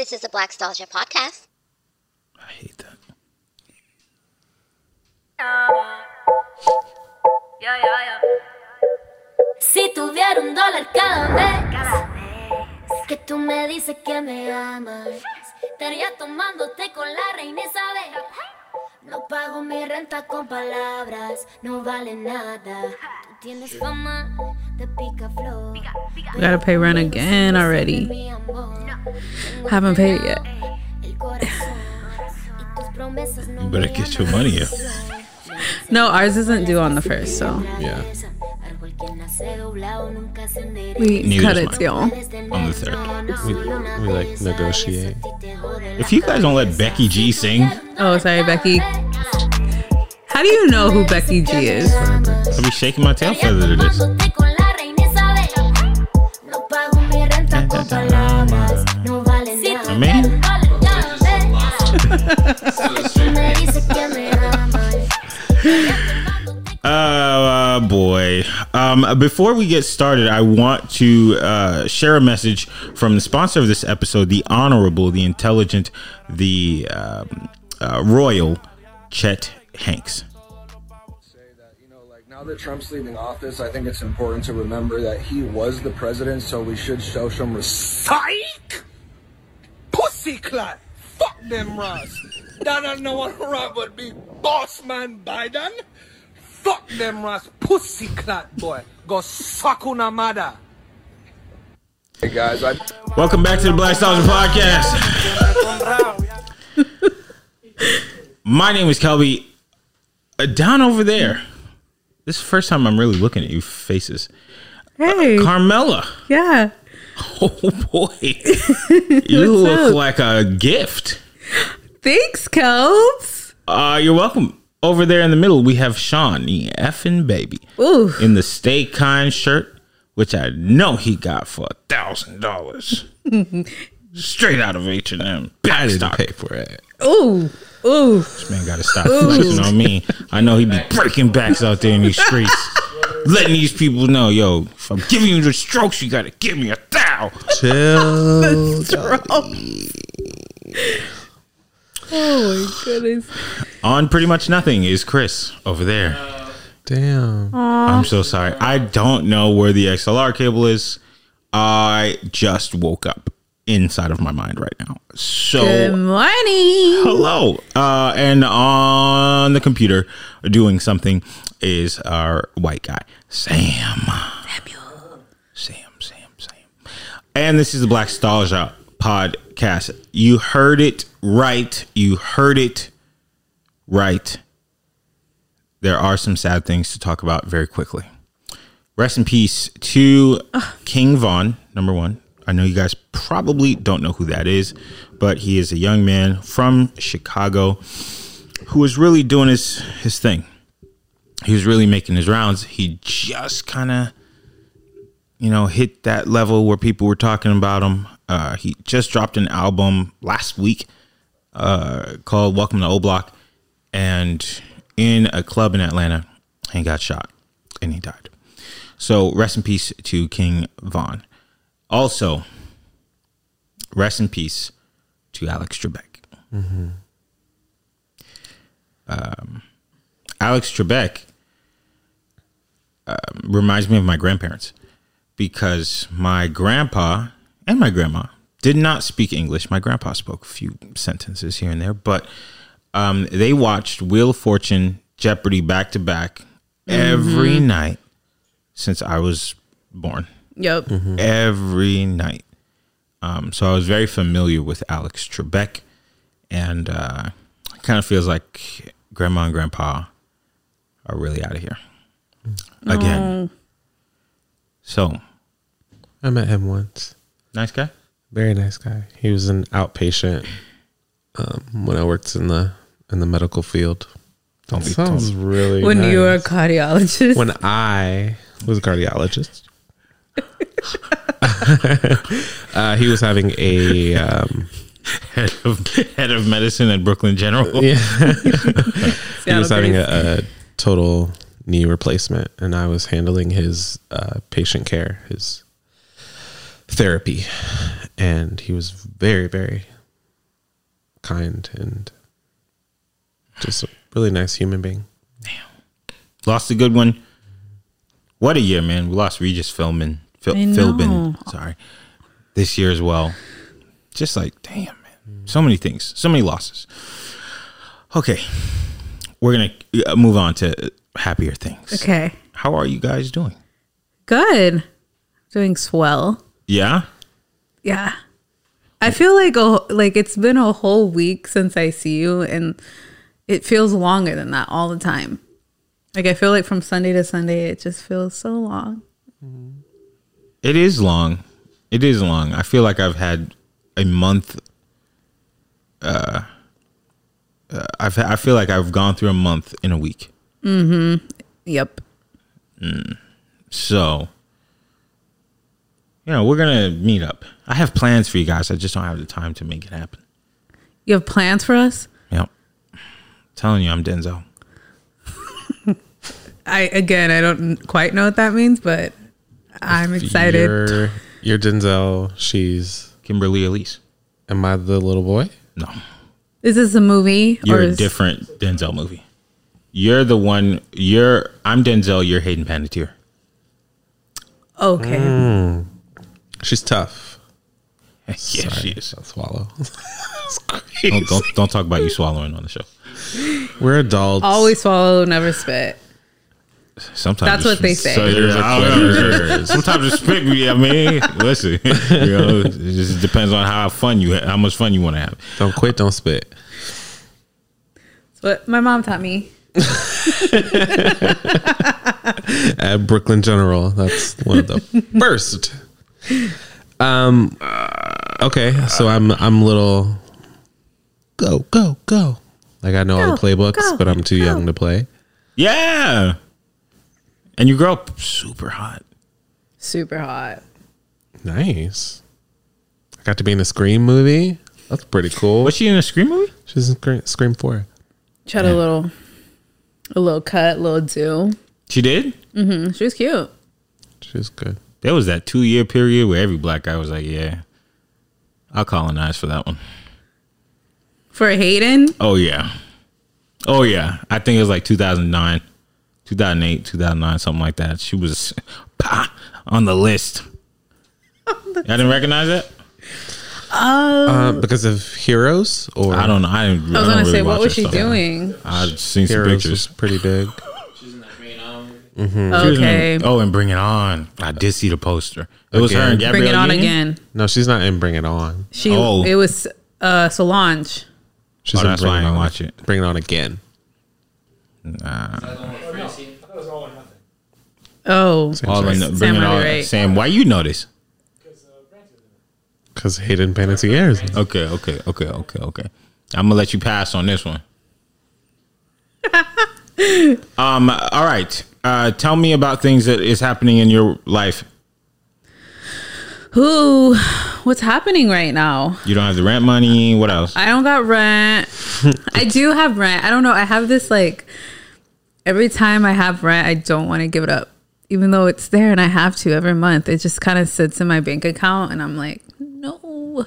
This is a Black Stalgia podcast. I hate that. Yeah, yeah, yeah. Si tuviera un dólar cada vez que tú me dices que me amas, estaría tomándote con la reina Isabel. No pago mi renta con palabras, no vale nada. Tú tienes fama de. We gotta pay rent again already. Mi Haven't paid yet. el corazón y tus promesas no You better get your money up. No, ours isn't due on the first, so Yeah. Árbol que nace doblado nunca se endereza. we Neither cut is it, mine. y'all. On the third. We, we like negotiate. If you guys don't let Becky G sing, Oh, sorry, Becky. How do you know who Becky G is? I'll be shaking my tail feather to this. Uh, boy. Um, before we get started, I want to uh, share a message from the sponsor of this episode, the Honorable, the Intelligent, the um, uh, Royal Chet Hanks. now that Trump's leaving office, I think it's important to remember that he was the president, so we should show some respect. Pussy clot. Fuck them Ross. That don't know what wrong with me. Boss man Biden. Fuck them Ross. Pussy clot boy. Go suck una mother. Hey guys, I Welcome back to the Black Stars Podcast. My name is Kelby. Uh, down over there. This is the first time I'm really looking at you faces. Hey, Carmela. yeah. Oh boy. you look like a gift. Thanks, Kelps. Uh, you're welcome. Over there in the middle, we have Sean, the effing baby, Ooh, in the Stay Kind shirt, which I know he got for a thousand dollars, straight out of H and M. I didn't pay for it. ooh, ooh. This man got to stop flexing on me. I know he'd be breaking backs out there in these streets, letting these people know, yo, if I'm giving you the strokes, you got to give me a thou. Chill. Oh my goodness. On pretty much nothing is Chris over there. Damn. I'm so sorry. I don't know where the XLR cable is. I just woke up inside of my mind right now. So Good morning. hello. Uh, and on the computer doing something is our white guy, Sam. Samuel. Sam, Sam, Sam. And this is the Black Stalgia podcast. You heard it right. You heard it right. There are some sad things to talk about very quickly. Rest in peace to King Von, number one. I know you guys probably don't know who that is, but he is a young man from Chicago who was really doing his his thing. He was really making his rounds. He just kind of, you know, hit that level where people were talking about him. Uh, he just dropped an album last week uh, called "Welcome to O Block," and in a club in Atlanta, he got shot and he died. So rest in peace to King Von. Also, rest in peace to Alex Trebek. Um, Alex Trebek um, reminds me of my grandparents because my grandpa and my grandma did not speak English. My grandpa spoke a few sentences here and there, but um, they watched Wheel of Fortune, Jeopardy back to back every night since I was born. Yep. Every night. Um, so I was very familiar with Alex Trebek, and uh, it kind of feels like Grandma and Grandpa are really out of here again. So I met him once. nice guy. Very nice guy. He was an outpatient um, when I worked in the in the medical field. Don't be Sounds really When you were a cardiologist. when I was a cardiologist. uh, he was having a um, head of head of medicine at Brooklyn General. yeah. he Seattle was having a, a total knee replacement, and I was handling his uh, patient care, his therapy, and he was very, very kind and just a really nice human being. Lost a good one. What a year, man. We lost Regis Philbin. Phil, Philbin, sorry. This year as well. Just like, damn, man. So many things. So many losses. Okay. We're going to uh, move on to happier things. Okay. How are you guys doing? Good. Doing swell. Yeah? Yeah. I feel like a, like it's been a whole week since I see you and it feels longer than that all the time. Like I feel like from Sunday to Sunday it just feels so long. Mm-hmm. It is long. It is long. I feel like I've had a month. Uh, uh, I've I feel like I've gone through a month in a week. Mm-hmm. Yep. So, you know, we're gonna meet up. I have plans for you guys. I just don't have the time to make it happen. You have plans for us? Yep. telling you, I'm Denzel. I again I don't quite know what that means, but I'm excited. You're, you're Denzel. She's. Kimberly Elise. Am I the little boy? No, Is this a movie? you're or a is- different Denzel movie. You're the one. You're. I'm Denzel. You're Hayden Panettiere. Okay. Hmm. She's tough. yeah, she is. I'll swallow. Don't, don't don't talk about you swallowing on the show. We're adults. Always swallow, never spit. Sometimes That's what they say. So, yeah, I don't know. Sometimes it's spit. I mean, listen, you know, it just depends on how fun you, how much fun you want to have. Don't quit. Don't spit. That's what my mom taught me. At Brooklyn General. That's one of the first. Um. Okay, so I'm I'm little. Go go go. Like I know all the playbooks, go, but I'm too young to play. Yeah, and you grow up super hot. Super hot. Nice. I got to be in a Scream movie. That's pretty cool. Was she in a Scream movie? She's in Scream, Scream Four. She had a little, a little cut, a little do. She did. Mm-hmm. She was cute. She was good. There was that two year period where every black guy was like, "Yeah, I'll colonize for that one." For Hayden, Oh yeah, oh yeah. I think it was like 2009, 2008, 2009, something like that. She was pah, on the list. I didn't recognize that. Uh, because of Heroes, or I don't know. I, didn't, I was don't gonna really say, what was she stuff. doing? I've seen some pictures. pretty big. She was in a- Okay, oh, and Bring It On. I did see the poster. It was her and Gabrielle bring it on Union? again. No, she's not in Bring It On. She, Oh. it was uh, Solange. She's Oh, in that's Bring why I It didn't On. watch it. Bring It On again. Oh, All in the, Sam Bring It really On. right. Sam, why you know this? Because Hayden Panettiere is. Okay, okay, okay, okay, okay. I'm gonna let you pass on this one. um. All right. Uh, tell me about things that is happening in your life. Who? What's happening right now? You don't have the rent money. What else? I don't got rent. I do have rent. I don't know. I have this like every time I have rent, I don't want to give it up, even though it's there and I have to every month. It just kind of sits in my bank account, and I'm like, no.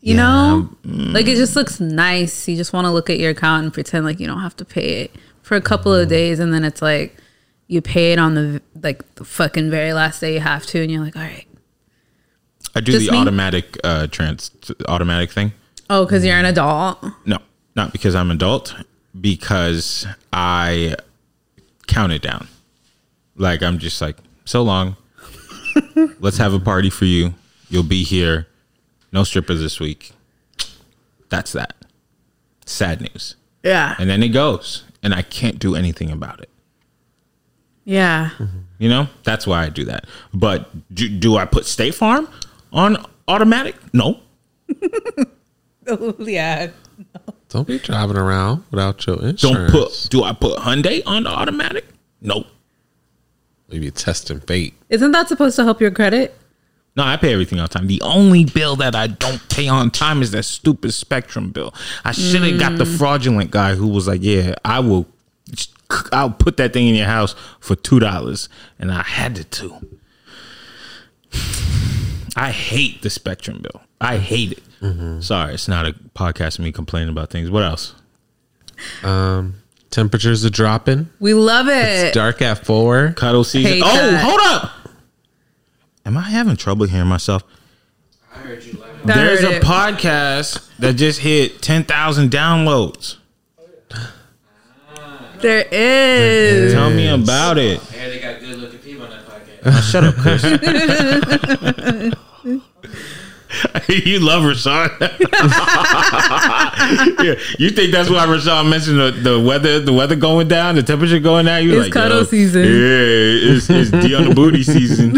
You know, like it mm. just looks nice. You just want to look at your account and pretend like you don't have to pay it for a couple of mm. days, and then it's like you pay it on the like the fucking very last day you have to, and you're like, all right, I do just the me? automatic uh trans automatic thing. oh, because you're an adult. No, not because I'm adult. Because I count it down. Like I'm just like so long. Let's have a party for you. You'll be here. No strippers this week. That's that. Sad news. Yeah, And then it goes, and I can't do anything about it. yeah. You know, that's why I do that. But do, do I put State Farm on automatic? No. oh, yeah. Don't be driving around without your insurance. Don't put. Do I put Hyundai on automatic? No. You be testing fate. Isn't that supposed to help your credit? No, I pay everything on time. The only bill that I don't pay on time is that stupid Spectrum bill. I should have got the mm. fraudulent guy who was like, "Yeah, I will. I'll put that thing in your house for two dollars," and I had to two. I hate the spectrum bill. I hate it. Sorry, it's not a podcast of me complaining about things. What else? Um, temperatures are dropping. We love it. It's dark at four. Cuddle season. Hate oh, that. hold up. Am I having trouble hearing myself? I heard you There's heard a it. podcast that just hit 10,000 downloads. There is. Tell me about it. Yeah, they got good looking people on that. Oh, shut up, Chris. you love Rashawn. yeah, you think that's why Rashawn mentioned the, the weather, the weather going down, the temperature going down? You It's like cuddle yo, season. Yeah, it's, it's D on the booty season.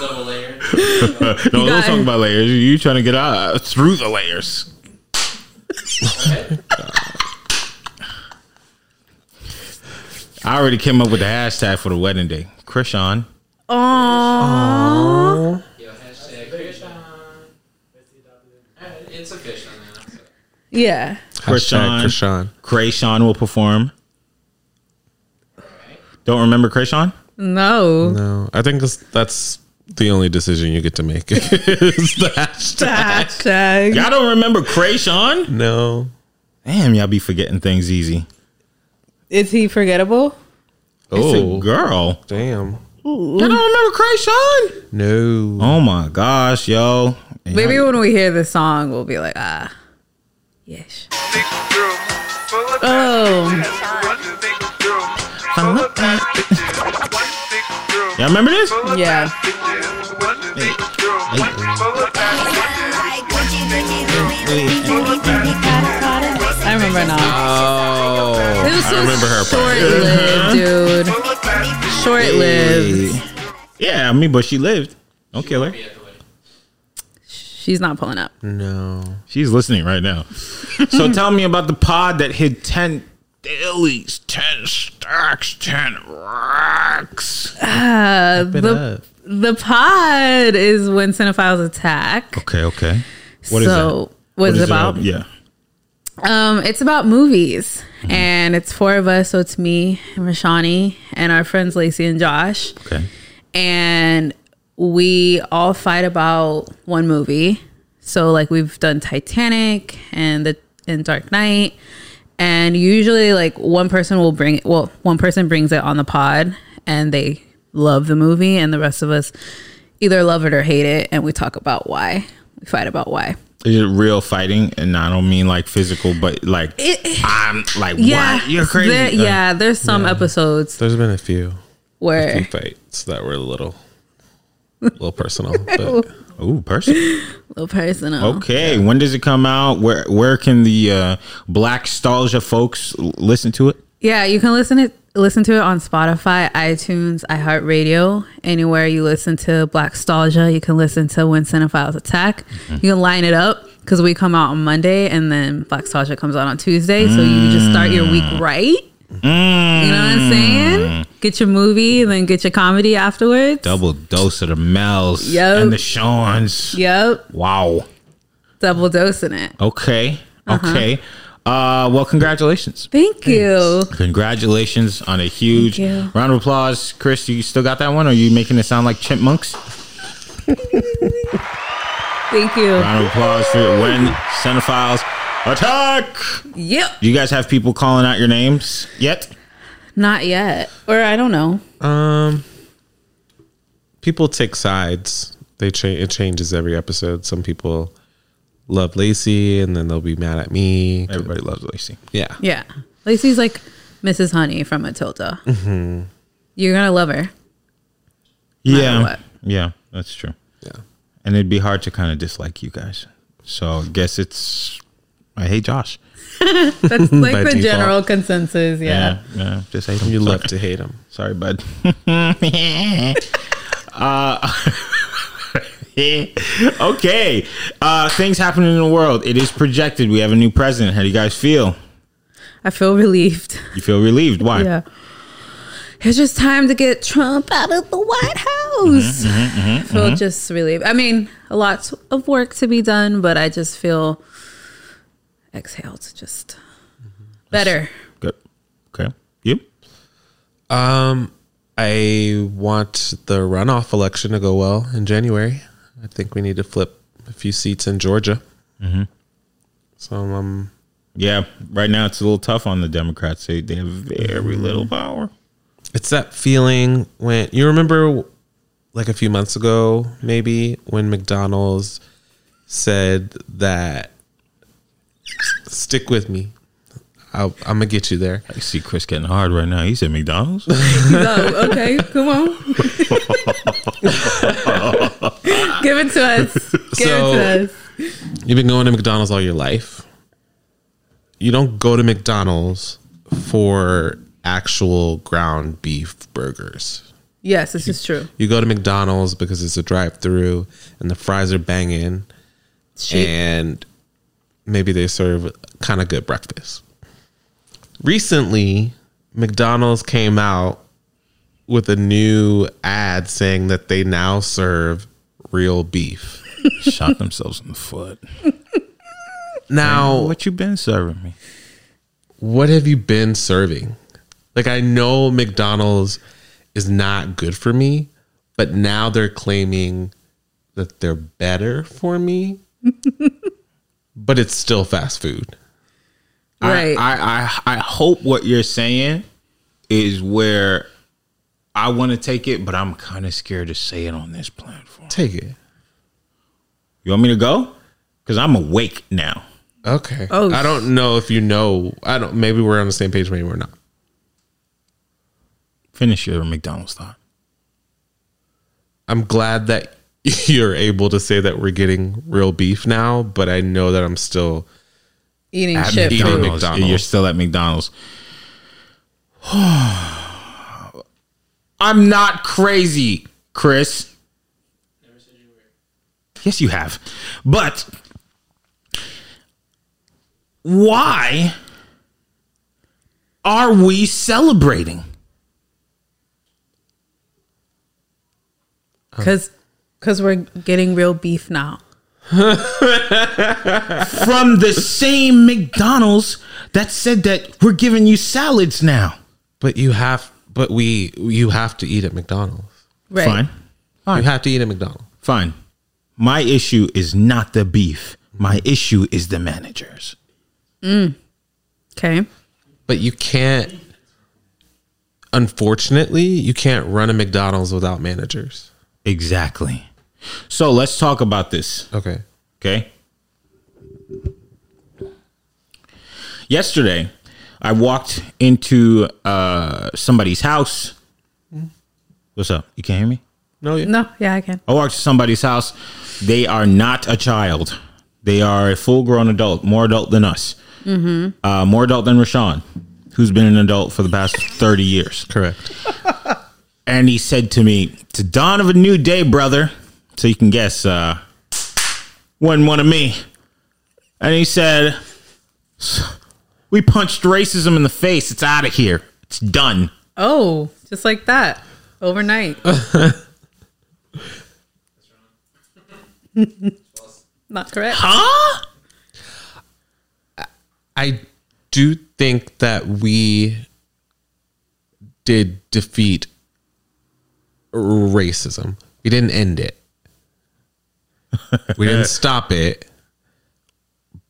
Double layer. no, don't got talk about layers. You trying to get out through the layers. I already came up with the hashtag for the wedding day. Krishan. Aww. Yo, hashtag Krishan. It's official now. so. Yeah. Hashtag Krishan. Krishan. Kreayshawn will perform. Don't remember Kreayshawn? No. No, I think that's, that's the only decision you get to make. is the hashtag. Hashtag. Y'all don't remember Kreayshawn? No. Damn, y'all be forgetting things easy. Is he forgettable? It's Oh, a girl. damn. Y'all don't remember Kreayshawn? No. Oh my gosh, yo. And Maybe y'all- when we hear the song, we'll be like, ah, yes. Oh, Y'all remember this? yeah. I remember now. Oh. It was so I remember her part. short-lived, dude. Short-lived. Yeah, I mean, but she lived. Don't kill her. Be at the wedding. She's not pulling up. No. She's listening right now. so tell me about the pod that hit 10 dailies, 10 stacks, 10 racks. It The the pod is when cinephiles attack. Okay, okay. What is so that? what's is it about? Yeah. Um, it's about movies, Mm-hmm. and it's four of us. So it's me and Rashani and our friends Lacey and Josh, Okay. and we all fight about one movie. So like we've done Titanic and the and Dark Knight, and usually like one person will bring it. Well, one person brings it on the pod, and they love the movie, and the rest of us either love it or hate it, and we talk about why. We fight about why. Is it real fighting? And I don't mean like physical, but like It- I'm like, Yeah, what? You're crazy. there- yeah, there's some episodes There's been a few, where few fights that were a little, little personal. But Ooh, person. little personal. Okay. When does it come out? Where where can the uh, Black Stalgia folks listen to it? Yeah, you can listen it listen to it on Spotify, iTunes, iHeartRadio, anywhere you listen to Black Stalgia. You can listen to When Cinephiles Attack. Mm-hmm. You can line it up because we come out on Monday and then Black Stalgia comes out on Tuesday. So you just start your week mm. right. You know what I'm mm. saying? Get your movie and then get your comedy afterwards. Double dose of the Mels Yup. and the Shawns. Yep, Wow. double dosing it. Okay. Uh-huh. Okay. Uh, well, congratulations. Thank you. Congratulations on a huge round of applause. Chris, you still got that one? Or are you making it sound like chipmunks? Thank you. Round of applause for when Cinephiles attack. Yep. Do you guys have people calling out your names yet? Not yet. Or I don't know. um, people take sides. They change. it changes every episode. Some people love Lacey, and then they'll be mad at me. Everybody loves Lacey. Yeah. Yeah. Lacey's like Mrs. Honey from Matilda. You're gonna love her. Yeah. what. Yeah, that's true. Yeah. And it'd be hard to kind of dislike you guys. So I guess it's I hate Josh. That's like the default. general consensus. Yeah. Yeah, yeah. Just hate him. You Sorry. love to hate him. Sorry, bud. uh, okay. Uh, things happening in the world. It is projected. We have a new president. How do you guys feel? I feel relieved. You feel relieved? Why? Yeah. It's just time to get Trump out of the White House. I feel just relieved. I mean, a lot of work to be done, but I just feel exhaled. Just better. Good. Okay. You? Um, I want the runoff election to go well in January. I think we need to flip a few seats in Georgia. So um, Yeah, right now it's a little tough on the Democrats. They they have very little power. it's that feeling when you remember, like a few months ago, maybe when McDonald's said that, "Stick with me, I'll, I'm gonna get you there." I see Chris getting hard right now. He said McDonald's. No, okay, come on. Give it to us. Give So- it to us. You've been going to McDonald's all your life. You don't go to McDonald's for actual ground beef burgers. Yes, this is true. You go to McDonald's because it's a drive-through and the fries are banging, cheap. and maybe they serve kind of good breakfast. Recently, McDonald's came out with a new ad saying that they now serve real beef. Shot themselves in the foot. Now, What you been serving me? what have you been serving? Like I know McDonald's is not good for me, but now they're claiming that they're better for me. but it's still fast food. Right. I, I, I, I hope what you're saying is where I want to take it, but I'm kind of scared to say it on this platform. Take it. You want me to go? Because I'm awake now. Okay. Oh. I don't know if you know. I don't maybe we're on the same page, maybe we're not. Finish your McDonald's thought. I'm glad that you're able to say that we're getting real beef now, but I know that I'm still Eating At shit. eating food. McDonald's. You're still at McDonald's. I'm not crazy, Chris. Yes, you have. But why are we celebrating? Because because we're getting real beef now. From the same McDonald's that said that we're giving you salads now. but you have but we you have to eat at McDonald's. Right. Fine. You have to eat at McDonald's. Fine. My issue is not the beef. My issue is the managers. Mm. Okay. But you can't unfortunately, you can't run a McDonald's without managers. Exactly. So let's talk about this. Okay. Okay. Yesterday, I walked into uh, somebody's house. What's up? You can't hear me? No, yeah. No, yeah, I can. I walked to somebody's house. They are not a child. They are a full grown adult, more adult than us. Uh, more adult than Rashawn, who's been an adult for the past 30 years. Correct. And he said to me, "To dawn of a new day, brother." So you can guess, uh, wasn't one of me. And he said, "We punched racism in the face. It's out of here. It's done." Oh, just like that. Overnight. That's wrong. Not correct. Huh? I do think that we did defeat racism. We didn't end it. We didn't stop it.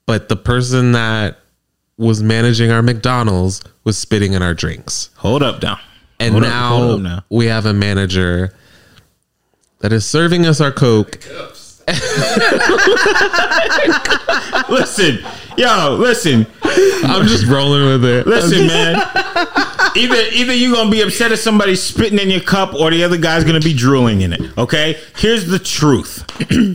But the person that was managing our McDonald's was spitting in our drinks. Hold up, now. And Hold up, now, hold up now. we have a manager that is serving us our Coke. Listen, yo, listen, I'm just rolling with it. listen, man. Either either you're gonna be upset if somebody's spitting in your cup, or the other guy's gonna be drooling in it. Okay. Here's the truth.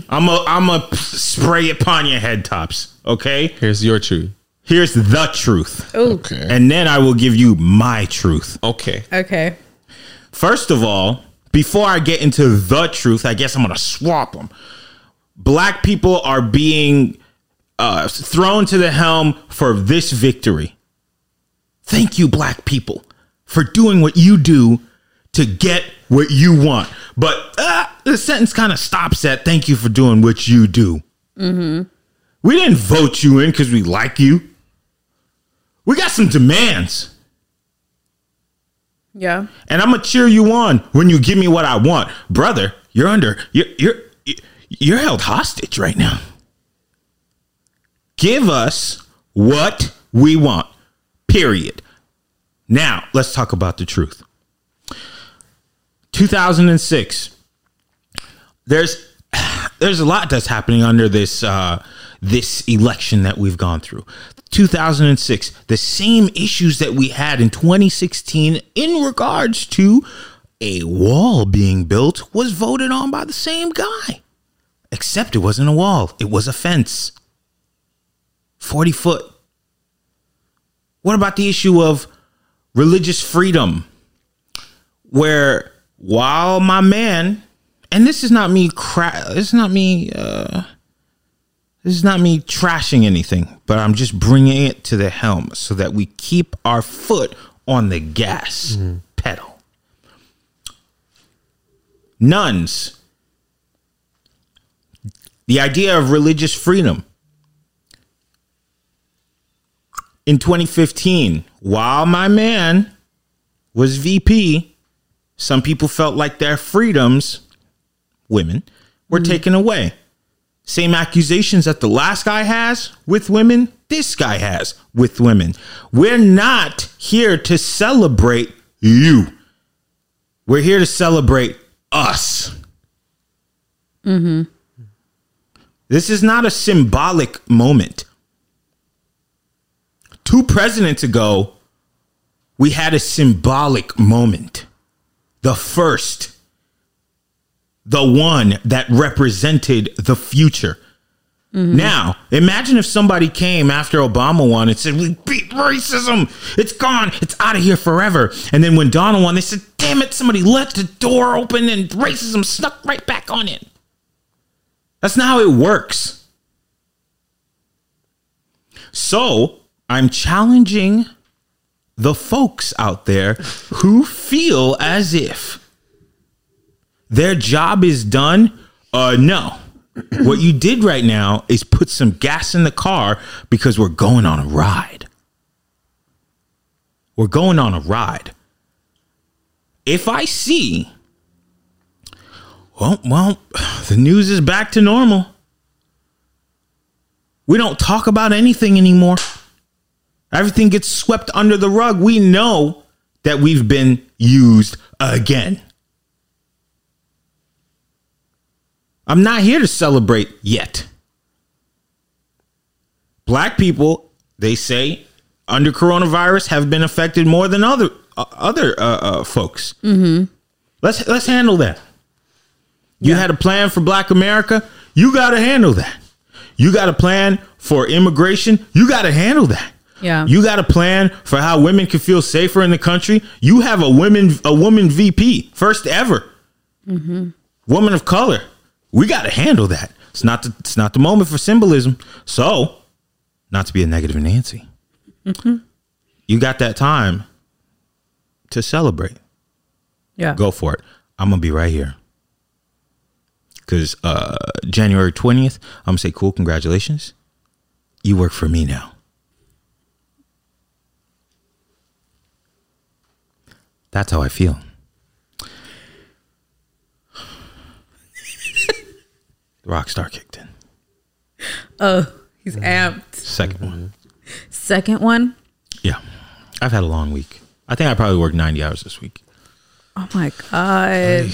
I'm a I'm a spray it upon your head tops. Okay. Here's your truth. Here's the truth. Oh, Okay. And then I will give you my truth. Okay. okay. First of all, before I get into the truth, I guess I'm going to swap them. Black people are being uh, thrown to the helm for this victory. Thank you, black people, for doing what you do to get what you want. But uh, the sentence kind of stops at thank you for doing what you do. We didn't vote you in because we like you. We got some demands. Yeah. and I'm gonna cheer you on when you give me what I want, brother. You're under you're you're you're held hostage right now. Give us what we want. Period. Now let's talk about the truth. 2006. There's there's a lot that's happening under this uh, this election that we've gone through. 2006, the same issues that we had in 2016 in regards to a wall being built was voted on by the same guy. Except it wasn't a wall, it was a fence. 40 foot. What about the issue of religious freedom? Where while my man, and this is not me cra- this is not me uh this is not me trashing anything, but I'm just bringing it to the helm so that we keep our foot on the gas mm-hmm. pedal. Nuns. The idea of religious freedom. In 2015, while my man was VP, some people felt like their freedoms, women, were mm-hmm. taken away. Same accusations that the last guy has with women, this guy has with women. We're not here to celebrate you. We're here to celebrate us. Mm-hmm. This is not a symbolic moment. Two presidents ago, we had a symbolic moment. The first, the one that represented the future. Mm-hmm. Now, imagine if somebody came after Obama won and said, We beat racism. It's gone. It's out of here forever. And then when Donald won, they said, Damn it, somebody left the door open and racism snuck right back on it. That's not how it works. So I'm challenging the folks out there who feel as if their job is done. Uh, no. what you did right now is put some gas in the car because we're going on a ride. We're going on a ride. If I see, well, well, the news is back to normal. We don't talk about anything anymore. Everything gets swept under the rug. We know that we've been used again. I'm not here to celebrate yet. Black people, they say, under coronavirus have been affected more than other uh, other uh, uh, folks. Mm-hmm. Let's let's handle that. You had a plan for Black America. You got to handle that. You got a plan for immigration. You got to handle that. Yeah. You got a plan for how women can feel safer in the country. You have a women a woman VP, first ever. Woman of color. We got to handle that. It's not the, it's not the moment for symbolism. So, not to be a negative Nancy. You got that time to celebrate. Yeah. Go for it. I'm gonna be right here. Cause uh January 20th, I'm gonna say, cool, congratulations. You work for me now. That's how I feel. The rock star kicked in. Oh, he's mm-hmm. amped. Second one. Second one. Yeah. I've had a long week. I think I probably worked 90 hours this week. Oh my god.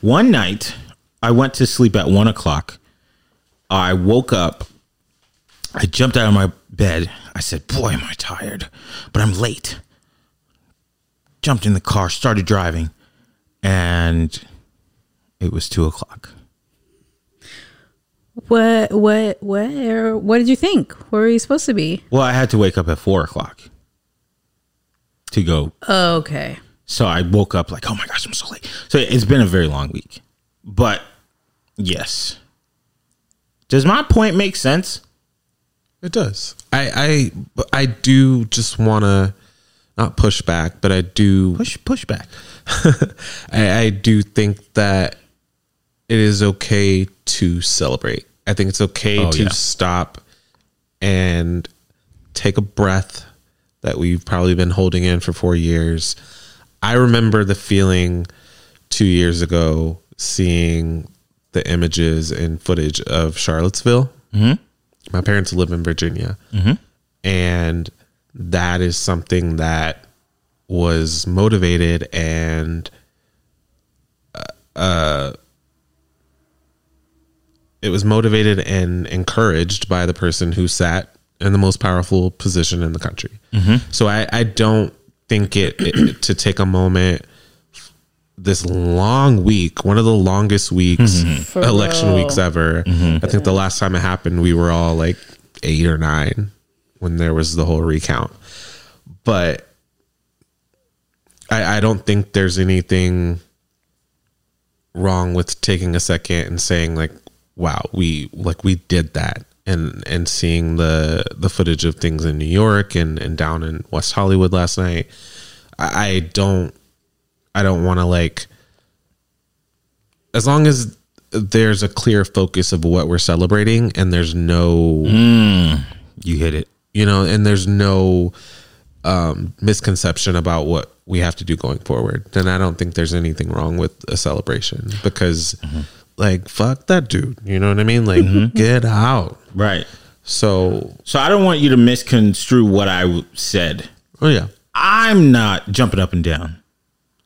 One night, I went to sleep at one o'clock. I woke up. I jumped out of my bed. I said, Boy, am I tired, but I'm late. Jumped in the car, started driving, and it was two o'clock. What? What? Where? What did you think? Where were you supposed to be? Well, I had to wake up at four o'clock to go. Oh, okay. So I woke up like, Oh my gosh, I'm so late. So it's been a very long week. But yes. Does my point make sense? It does. I I I do just want to not push back, but I do Push push back. I, I do think that it is okay to celebrate. I think it's okay Oh, to yeah. stop and take a breath that we've probably been holding in for four years. I remember the feeling two years ago seeing the images and footage of Charlottesville. Mm-hmm. My parents live in Virginia, and that is something that was motivated and uh, it was motivated and encouraged by the person who sat in the most powerful position in the country. Mm-hmm. So I, I don't think it, it to take a moment this long week, one of the longest weeks, mm-hmm. For election real. weeks ever. Mm-hmm. I think the last time it happened, we were all like eight or nine when there was the whole recount. But I, I don't think there's anything wrong with taking a second and saying like wow we like we did that and and seeing the the footage of things in new york and and down in west hollywood last night i, I don't i don't want to like as long as there's a clear focus of what we're celebrating and there's no You hit it. you know and there's no um misconception about what we have to do going forward then i don't think there's anything wrong with a celebration because like fuck that dude you know what i mean like mm-hmm. get out Right. so So I don't want you to misconstrue what I said. oh yeah I'm not jumping up and down.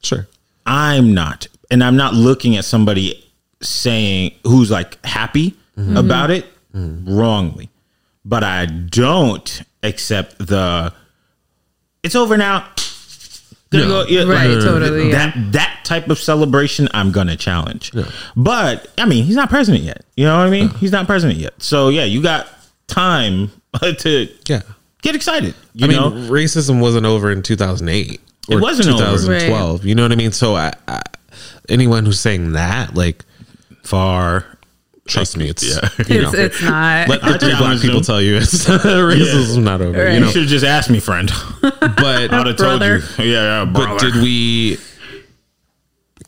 sure I'm not. And I'm not looking at somebody saying who's like happy mm-hmm. about it mm-hmm. wrongly. But I don't accept the it's over now. Gonna No. go- yeah, Right, like, totally, yeah. That that type of celebration I'm gonna challenge. But I mean, he's not president yet. You know what I mean? He's not president yet. So yeah, you got time to yeah get excited. You i mean know? racism wasn't over in 2008 It wasn't over. 2012 you know what i mean so I, I anyone who's saying that like far trust me it's Yeah. you know It's, it's not. let the three black people them. tell you it's racism's not over Right. you You should have just asked me, friend. but I'd have told you. Yeah, yeah, But did we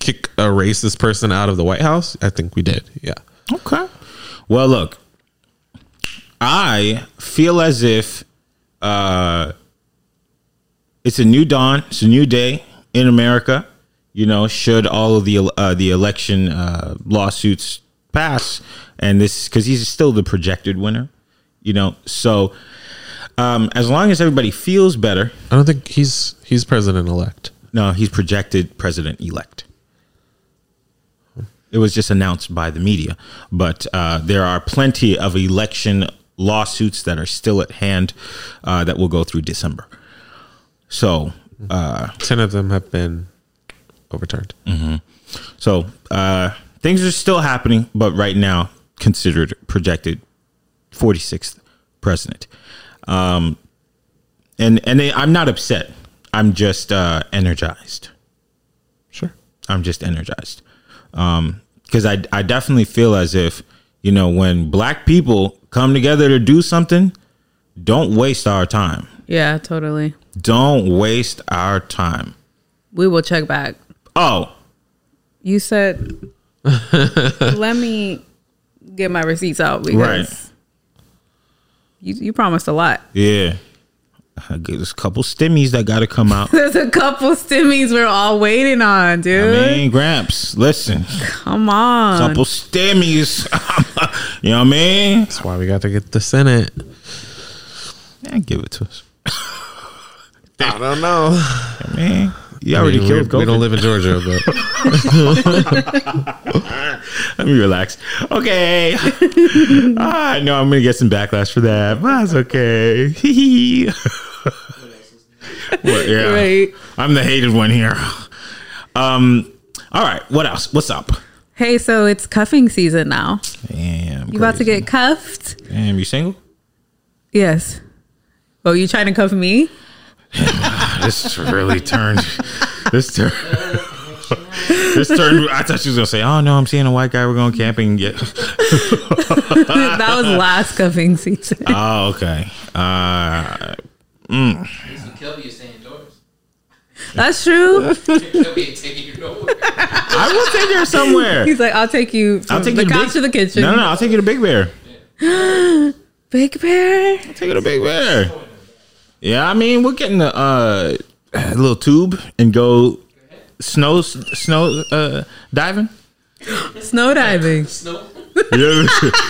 kick a racist person out of the White House? I think we did. Yeah. Okay. Well, look, I feel as if uh, it's a new dawn. It's a new day in America. You know, should all of the uh, the election uh, lawsuits pass, and this because he's still the projected winner. You know, so um, as long as everybody feels better, I don't think he's he's president elect. no, he's projected president elect. It was just announced by the media, but uh, there are plenty of election lawsuits that are still at hand uh, that will go through December. So, uh, Ten of them have been overturned. so uh, things are still happening, but right now considered projected 46th president. Um, and and they, I'm not upset. I'm just uh, energized. Sure. I'm just energized. Um, because I I definitely feel as if you know when black people come together to do something, don't waste our time. yeah, totally. Don't waste our time. We will check back. Oh, You said, let me get my receipts out because Right. you, you promised a lot. yeah. I get There's a couple stimmies that got to come out. There's a couple stimmies we're all waiting on, dude. I dude. mean, Gramps, listen, Come on. couple stimmies. you know what I mean? That's why we got to get the Senate. Yeah, give it to us. I don't know. I mean, you I already mean, killed we, we don't live in Georgia, but Let me relax. Okay. Ah, I know I'm gonna get some backlash for that, but that's okay. What, yeah. Right. I'm the hated one here. Um. All right. What else? What's up? Hey, so it's cuffing season now. Damn. You about to get cuffed? Damn. You single? Yes. Oh, you trying to cuff me? This really turned. This turned. this turned. I thought she was gonna say, "Oh no, I'm seeing a white guy. We're going camping." Yeah. that was last cuffing season. Oh, okay. Uh. Kelby is staying indoors. That's true. Kelby ain't taking you nowhere. I will take her somewhere. He's like, I'll take you from I'll take the you to couch Big- to the kitchen. No, no, no. I'll take you to Big Bear. Big Bear. Take you to Big Bear. Yeah, I mean, we're getting a, uh, a little tube and go snow snow uh, diving? Snow diving. Snow. Yo,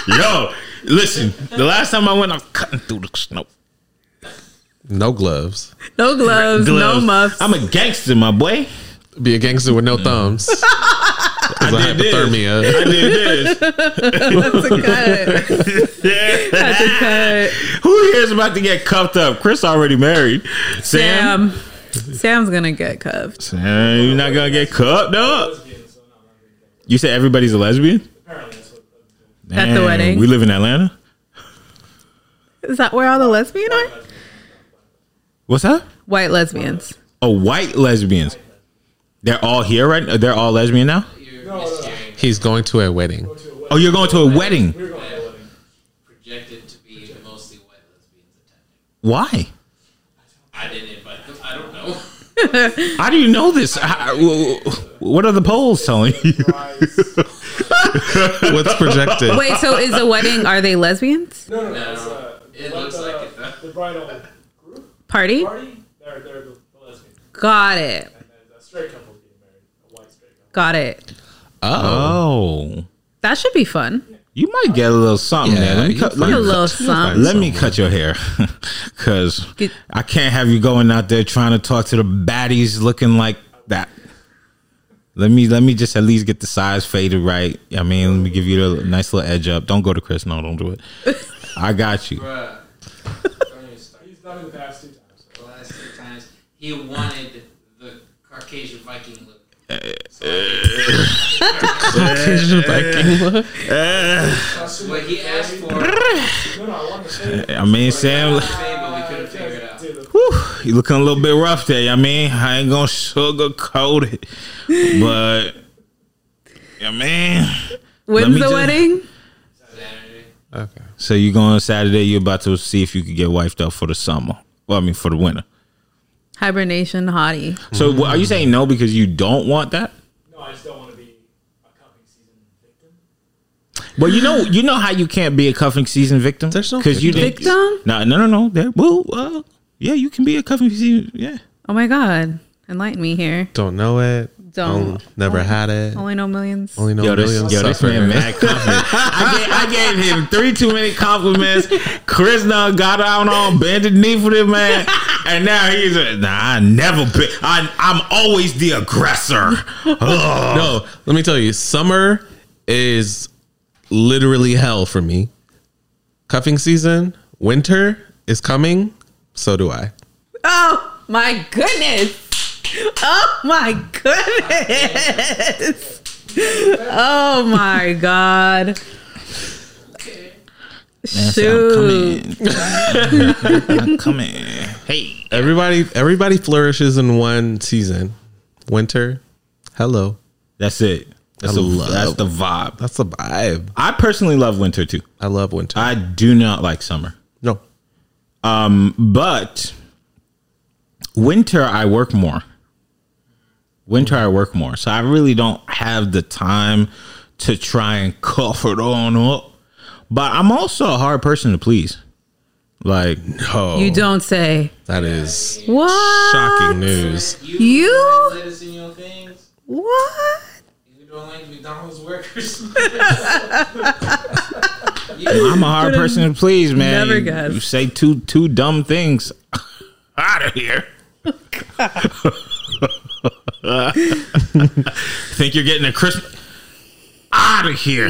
yo, listen. The last time I went, I was cutting through the snow. No gloves. No gloves, no Gloves. muffs. I'm a gangster, my boy. Be a gangster with no thumbs. It's a did this. I did this. That's a cut. That's a cut. Who here is about to get cuffed up? Chris already married. Sam, Sam. Sam's gonna get cuffed. Sam you're not gonna get cuffed up. You said everybody's a lesbian At the wedding. We live in Atlanta. Is that where all the lesbian are? What's that? White lesbians. Oh, white lesbians. They're all here, right? They're all lesbian now. You're mishearing. He's going to a wedding. Oh, you're going to a wedding. Projected to be mostly white lesbians attending. Why? I didn't invite them. I don't know. How do you know this? How- what are the polls telling you? What's projected? Wait, so is the wedding? Are they lesbians? No, no, no. No, It's, uh, it looks the, like it, though. The bridal group Party? party, they're, they're the, the lesbian. Got it. And then a straight couple getting married, a white straight couple. Got it. Oh, That should be fun. you might get a little something Yeah, there. Let me cut. find Let A little You'll something. let me cut your hair, because I can't have you going out there trying to talk to the baddies looking like that. Let me let me just at least get the size faded right. I mean, let me give you a nice little edge up. Don't go to Chris. No, don't do it. I got you. Bruh. Don't even start. He's done it the past two times. The last two times, he wanted the Caucasian Viking look. That's what he asked for. No, no, I wanted to say I mean, Sam, Fade, but we couldn't figure it out. to the whew, you looking a little bit rough there. I mean, I ain't gonna sugarcoat it, but I mean, When's me the just- wedding? Saturday. Okay. so you going on Saturday? You're about to see if you could get wifed up for the summer. Well, I mean, for the winter. Hibernation hottie. So, what, are you saying no because you don't want that? No, I just don't want to be a cuffing season victim. Well, you know, you know how you can't be a cuffing season victim. There's no you didn't. Victim? No, no, no, no. There, well, uh, yeah, you can be a cuffing season. Yeah. Oh my god. Enlighten me here. Don't know it. Don't. Don't- never had it. Only know millions. Only know Yo, this, millions. yo, this suffer. man mad confident. I, gave, I gave him three too many compliments. Chris now got out on bended knee for this man, and now he's a, nah. I never been. I, I'm always the aggressor. No, let me tell you, summer is literally hell for me. Cuffing season, winter is coming. So do I. Oh my goodness. Oh my goodness. Oh my god. Shoot. I'm coming. Hey, Everybody, everybody flourishes in one season. Winter, hello. that's it. That's, I the, love- that's the vibe. That's the vibe. I personally love winter too. I love winter. I do not like summer. no, Um, But winter, I work more. Winter, I work more. So I really don't have the time to try and cuff it on up. But I'm also a hard person to please. Like, no. You don't say. That is What? shocking news. You, You? let us in your things. What? You don't like McDonald's workers. I'm a hard person to please, man. never you, guessed. you say two two dumb things. Out of here. Think you're getting a Christmas? Out of here.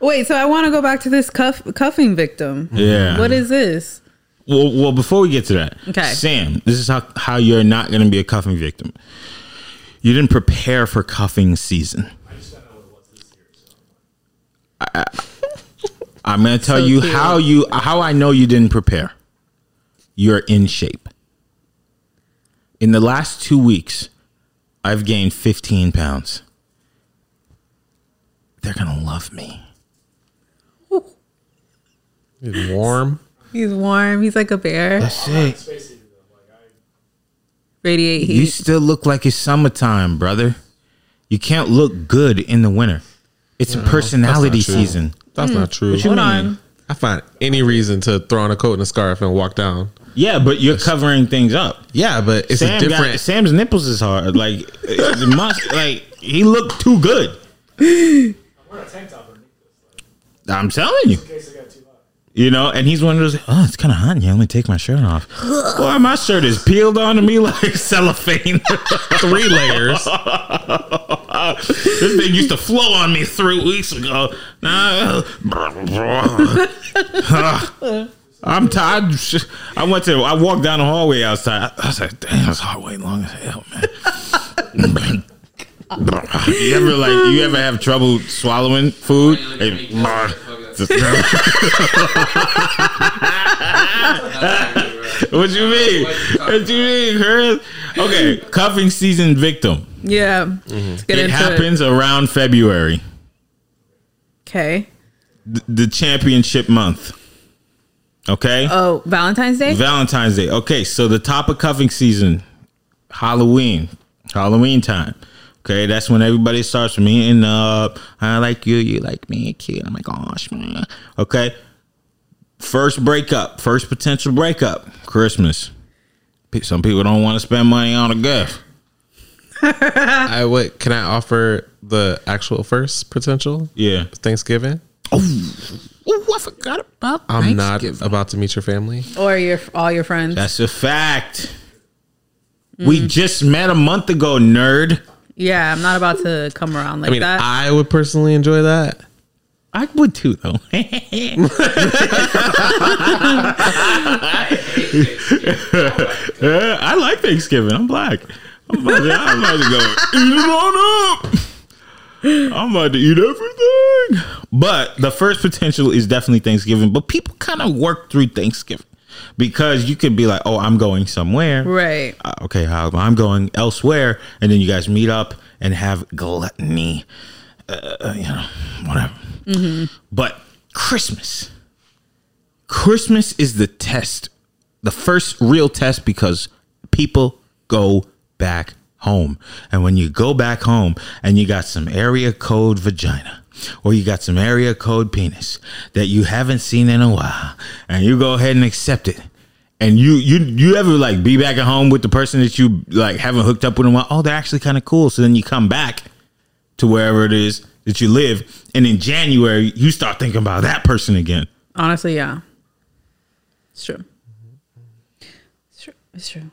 Wait, so I want to go back to this cuff cuffing victim. Yeah. What is this? Well, well, before we get to that, Okay. Sam, this is how how you're not going to be a cuffing victim. You didn't prepare for cuffing season. I, I'm going to tell So you cute. how you how I know you didn't prepare. You're in shape. In the last two weeks, I've gained 15 pounds. They're gonna love me. He's warm. He's warm. He's like a bear. That's it. Space heater though. Like I, Radiate heat. You still look like it's summertime, brother. You can't look good in the winter. It's a personality true. season. That's not mm, true. What you Hold mean? on. I find any reason to throw on a coat and a scarf and walk down. Yeah, but you're covering things up. Yeah, but it's Sam a different. Got, Sam's nipples is hard. Like, must, like he looked too good. I'm wearing a tank top underneath this, I'm telling you. in case I got too hot. You know, and he's one of those. Oh, it's kind of hot. Yeah, let me take my shirt off. Boy, my shirt is peeled onto me like cellophane. three layers. this thing used to flow on me three weeks ago. Now, ah. I'm tired. I went to. I walked down the hallway outside. I was like, "Damn, this hallway long as hell, man." you ever like? You ever have trouble swallowing food? Hey, what you mean? What you mean, Chris? Okay, cuffing season victim. Yeah. Mm-hmm. Get It happens around February. Okay. th- the championship month. Okay, Oh, Valentine's Day? Valentine's Day. Okay, so the top of cuffing season, Halloween, Halloween time. Okay, that's when everybody starts meeting up. I like you, you like me, cute. Oh my gosh, man. Okay, first breakup, first potential breakup, Christmas. Some people don't want to spend money on a gift. I wait. Can I offer the actual first potential Yeah. Thanksgiving? Oh, I forgot about. I'm not about to meet your family. or your all your friends? That's a fact. We just met a month ago, nerd. yeah, I'm not about to come around like I mean, that. I would personally enjoy that. I would too, though. I like Thanksgiving. I'm black. I'm about to, I'm about to go eat it on up. I'm about to eat everything. But the first potential is definitely Thanksgiving. But people kind of work through Thanksgiving because you could be like, "Oh, I'm going somewhere." right. uh, okay, I'm going elsewhere, and then you guys meet up and have gluttony, uh, you know, whatever. But Christmas, Christmas is the test, the first real test because people go back home, and when you go back home and you got some area code vagina. Or you got some area code penis that you haven't seen in a while, and you go ahead and accept it, and you you you ever like be back at home with the person that you like haven't hooked up with in a while? Oh, they're actually kind of cool. So then you come back to wherever it is that you live, and in January you start thinking about that person again. Honestly, yeah. It's true. It's true. It's true.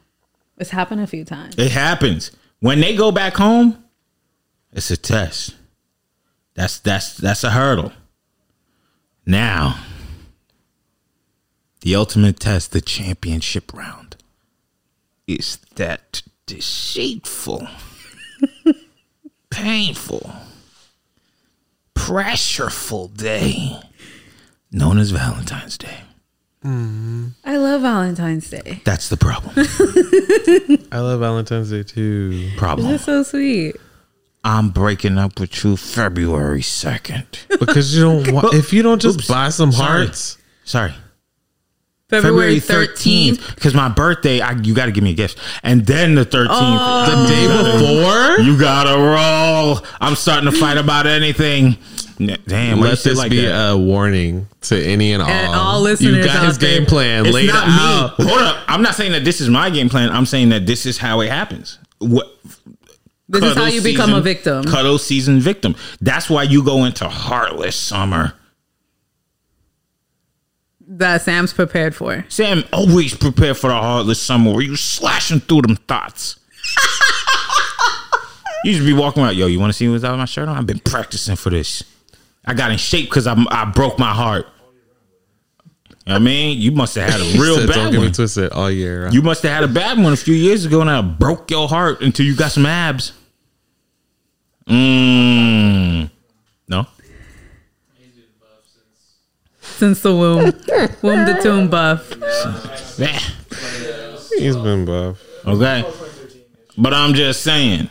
It's happened a few times. It happens when they go back home. It's a test. That's that's that's a hurdle. Now, the ultimate test, the championship round, is that deceitful, painful, pressureful day known as Valentine's Day. Mm-hmm. I love Valentine's Day. That's the problem. I love Valentine's Day too. Problem. This is so sweet. I'm breaking up with you February 2nd. Because you don't want if you don't just Oops. buy some Sorry. hearts. Sorry. February 13th. Because my birthday, I, you got to give me a gift. And then the 13th. The oh. day before? You got to roll. I'm starting to fight about anything. N- Damn, Let this like be that? a warning to any and all. And all listeners You got his there. game plan It's laid not out. me. Hold up. I'm not saying that this is my game plan. I'm saying that this is how it happens. What This is how cuddle you become a victim. Cuddle season victim. That's why you go into heartless summer. That Sam's prepared for. Sam always prepare for the heartless summer where you slashing through them thoughts. you just be walking around, yo, you want to see what's out of my shirt on? I've been practicing for this. I got in shape because I, I broke my heart. You know what I mean? You must have had a real said, Don't bad get me one. twisted oh, all year. You must have had a bad one a few years ago and I broke your heart until you got some abs. Mmm. No? Since the womb. womb to tomb buff. Yeah. He's been buff. Okay. But I'm just saying.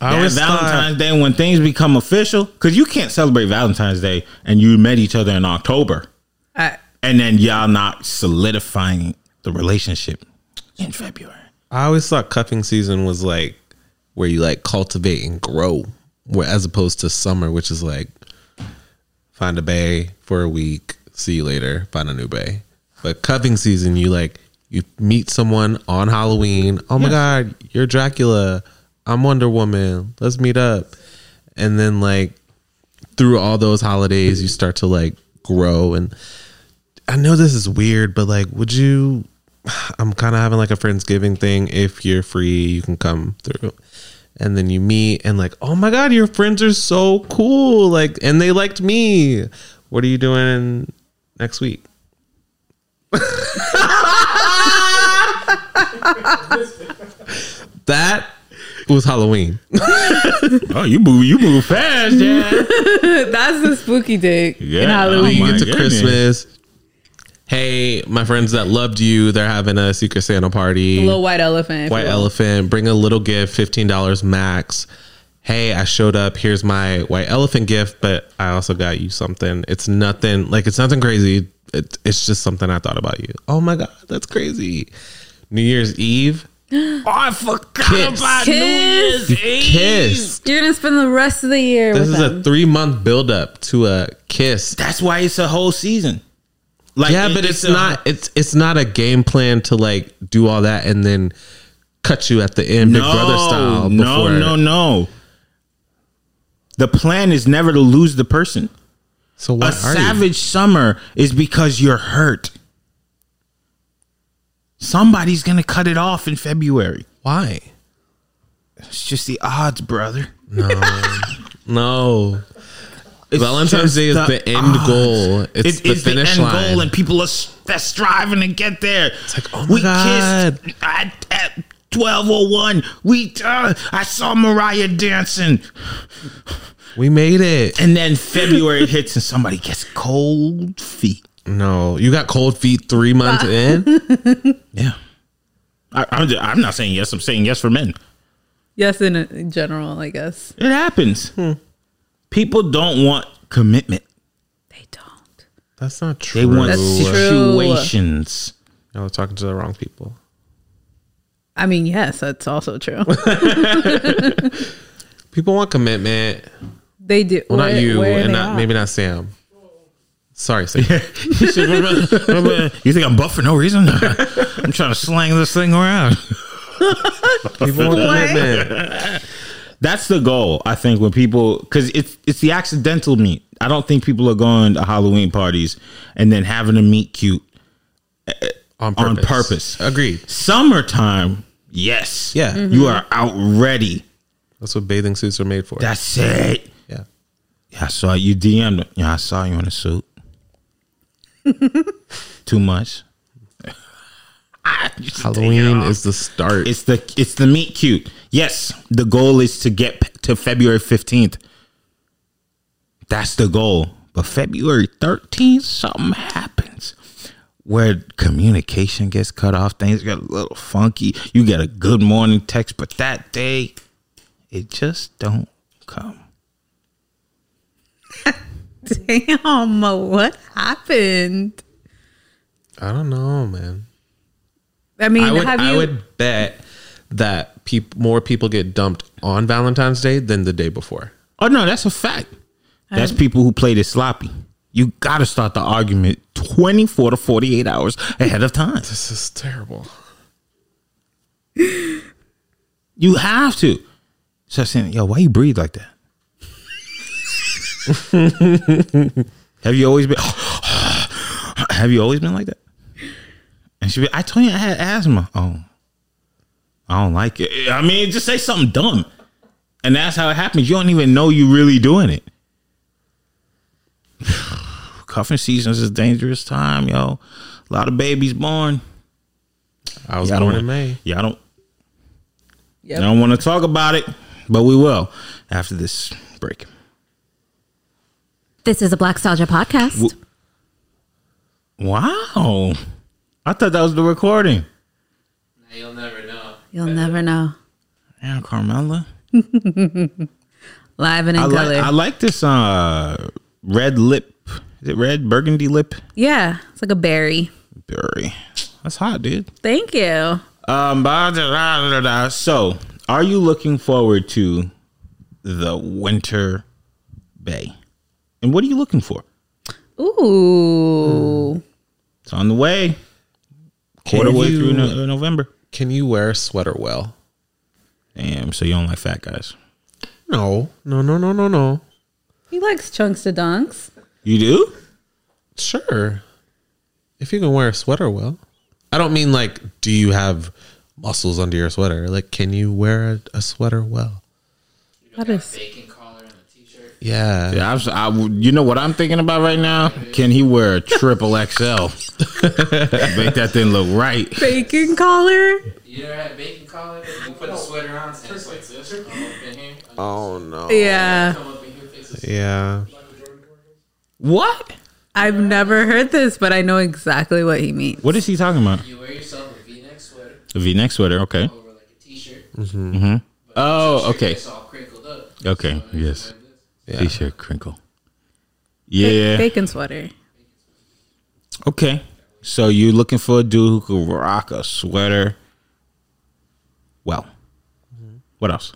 I That Valentine's thought, Day when things become official, because you can't celebrate Valentine's Day and you met each other in October, I, and then y'all not solidifying the relationship in February. I always thought cuffing season was like where you like cultivate and grow, where as opposed to summer, which is like find a bay for a week, see you later, find a new bay. But cuffing season, you like You meet someone on Halloween. Oh my God, you're Dracula. I'm Wonder Woman. Let's meet up. And then, like, through all those holidays, you start to like grow. And I know this is weird, but like, would you? I'm kind of having like a Friendsgiving thing. If you're free, you can come through. And then you meet, and like, oh my God, your friends are so cool. Like, and they liked me. What are you doing next week? that was Halloween. Oh, you move, you move fast, yeah. That's the spooky day Yeah. in Oh Halloween. my you get to goodness. Christmas. Hey, my friends that loved you, they're having a Secret Santa party. A little white elephant. White elephant, bring a little gift, fifteen dollars max. Hey, I showed up. Here's my white elephant gift, but I also got you something. It's nothing like it's nothing crazy. It, it's just something I thought about you. Oh my god, that's crazy. New Year's Eve, Oh, I forgot Kiss. about Kiss. New Year's Eve. kiss. You're gonna spend the rest of the year This with is them. a three month build up to a kiss. That's why it's a whole season. Like, yeah, it- but it's, a- not. It's it's not a game plan to like do all that and then cut you at the end, Big Brother style. No, before- no, no. The plan is never to lose the person. So A what are you? savage summer is because you're hurt. Somebody's gonna cut it off in February. Why? It's just the odds, brother. No. It's Valentine's Day is the end odds. goal. It's It the is finish end line. goal, and people are striving to get there. It's like, oh my God. kissed at, at twelve oh one. We uh, I saw Mariah dancing, we made it. and then February hits, and somebody gets cold feet. No, you got cold feet three months in. Yeah, I, I'm, just- I'm not saying yes. I'm saying yes for men. yes, in, in general, I guess It happens. Hmm. People don't want commitment. they don't. That's not true. They want That's true. situations. I was talking to the wrong people. I mean, yes, that's also true. People want commitment. they do. Well, not Where- you, where and not maybe not Sam. Sorry, Sam. He said, "What about- what about- you think I'm buff for no reason? I'm trying to slang this thing around. People want. That's the goal, I think, when people because it's it's the accidental meet. I don't think people are going to Halloween parties and then having a meet cute eh, On on purpose. purpose. Agreed. Summertime, yes, Yeah. you mm-hmm. are out ready. That's what bathing suits are made for. That's it. yeah. Yeah, I saw you DM'd. me. Yeah, I saw you in a suit. Too much. You should take it Halloween is the start. It's the it's the meet cute. Yes, the goal is to get to February fifteenth. That's the goal. But February thirteenth, something happens where communication gets cut off. Things get a little funky. You get a good morning text, but that day, it just don't come. Damn, what happened? I don't know, man. I mean, I would have I would bet that peop- more people get dumped on Valentine's Day than the day before. Oh no, that's a fact. That's people who played it sloppy. You got to start the argument twenty four to forty eight hours ahead of time. This is terrible. You have to. So saying, yo, why you breathe like that? have you always been? have you always been like that? And she, be, I told you I had asthma. Oh, I don't like it. I mean, just say something dumb, and that's how it happens. You don't even know you're really doing it. Cuffing seasons is a dangerous time, yo. A lot of babies born. I was Y'all born don't- in May. Y'all don't Yep. I don't want to talk about it, but we will after this break. This is a Black Stalgia podcast. Wow. I thought that was the recording. Now you'll never know. You'll never know. Yeah, Carmela. Live and in I color. like I like this uh red lip. Is it red burgundy lip? yeah, it's like a berry. Berry. That's hot, dude. Thank you. Um bah, da, da, da, da. so are you looking forward to the winter bay? And what are you looking for? Ooh. It's on the way. quarter way through no- uh, November. Can you wear a sweater well? Damn, so you don't like fat guys? No, no, no, no, no, no. He likes chunks to dunks. You do? Sure. If you can wear a sweater well. I don't mean like, do you have muscles under your sweater? Like, can you wear a, a sweater well? That is Bacon collar and a t-shirt. Yeah. Yeah, I was, I, you know what I'm thinking about right now? Can he wear a triple XL? Make that thing look right. bacon collar. You ever had bacon collar? You put the sweater on and it's like this. Come up in here. Oh no. Yeah, Come up in here, fix this. Yeah. What? I've never heard this, but I know exactly what he means. What is he talking about? You wear yourself a V-neck sweater A V-neck sweater. Okay. over like a t-shirt. Mm-hmm. Oh, okay. It's all crinkled up. Okay. Yes. Yeah. T-shirt crinkle. Ba- Yeah. bacon sweater. Okay. So you're looking for a dude who could rock a sweater? Well, what else?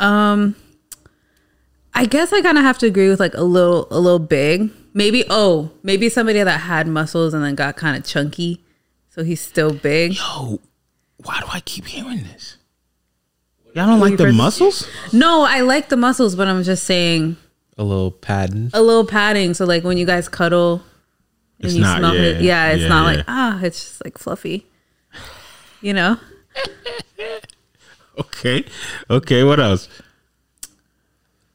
Um, I guess I kind of have to agree with like a little, a little big. Maybe oh, maybe somebody that had muscles and then got kind of chunky, so he's still big. Yo, why do I keep hearing this? Y'all don't like the first- muscles? No, I like the muscles, but I'm just saying A little padding. a little padding. So like when you guys cuddle, and It's you not- smell it, yeah, yeah, it's yeah, not yeah. like ah, it's just like fluffy. You know, Okay. Okay. What else?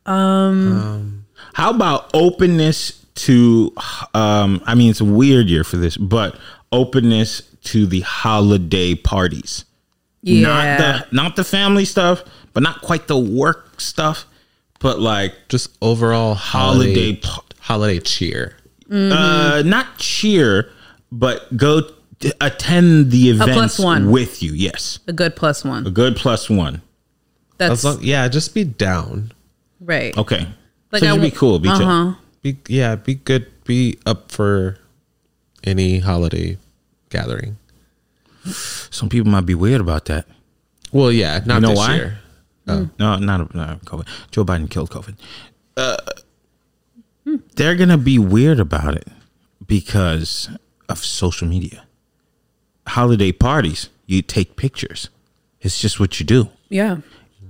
um, How about openness to? Um, I mean, it's a weird year for this, but openness to the holiday parties. Yeah, Not the not the family stuff, but not quite the work stuff. But like Just overall holiday, holiday pa- holiday cheer. uh, not cheer, but go t- attend the events plus one. with you. Yes, a good one. a good plus one. That's As long, yeah, just be down. right. Okay, Like so I just be cool, be chill. Uh-huh. Be yeah, be good. Be up for any holiday gathering. Some people might be weird about that. Well, yeah, not You know this why? year. No, not, not COVID. Joe Biden killed COVID. Uh, they're gonna be weird about it because of social media. Holiday parties, you take pictures. It's just what you do, Yeah.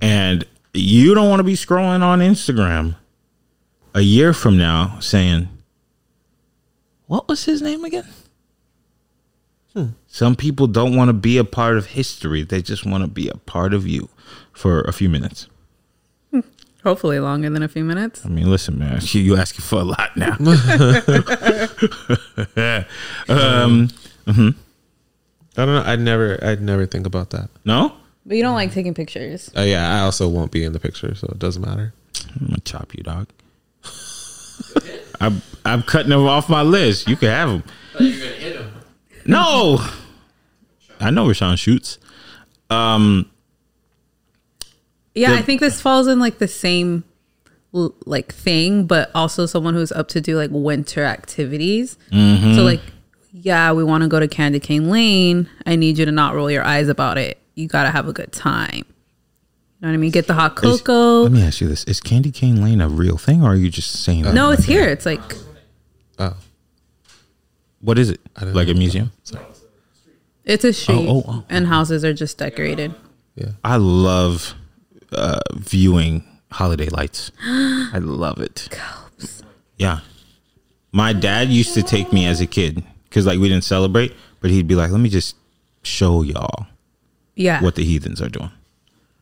and you don't want to be scrolling on Instagram a year from now saying, "What was his name again?" Some people don't want to be a part of history; they just want to be a part of you for a few minutes. Hmm. Hopefully longer than a few minutes. I mean, listen, man, you, you asking for a lot now. um, mm-hmm. I don't know. I'd never. I'd never think about that. no, But you don't like taking pictures. Oh yeah, I also won't be in the picture, so it doesn't matter. I'm gonna chop you, dog. I'm I'm cutting them off my list. You can have them. No, I know Rashawn shoots. Um, Yeah, The- I think this falls in like the same like thing, but also someone who's up to do like winter activities. Mm-hmm. So like, yeah, we want to go to Candy Cane Lane. I need you to not roll your eyes about it. You gotta have a good time. You know what I mean? Get the hot is- cocoa. let me ask you this: Is Candy Cane Lane a real thing, or are you just saying? that? no, it's here. It's like Oh, What is it? didn't Like a know. museum? it's a street, oh, oh. and houses are just decorated. yeah. I love uh, viewing holiday lights. I love it. Copes. Yeah. My dad used to take me as a kid because like we didn't celebrate, but he'd be like, "Let me just show y'all Yeah, what the heathens are doing."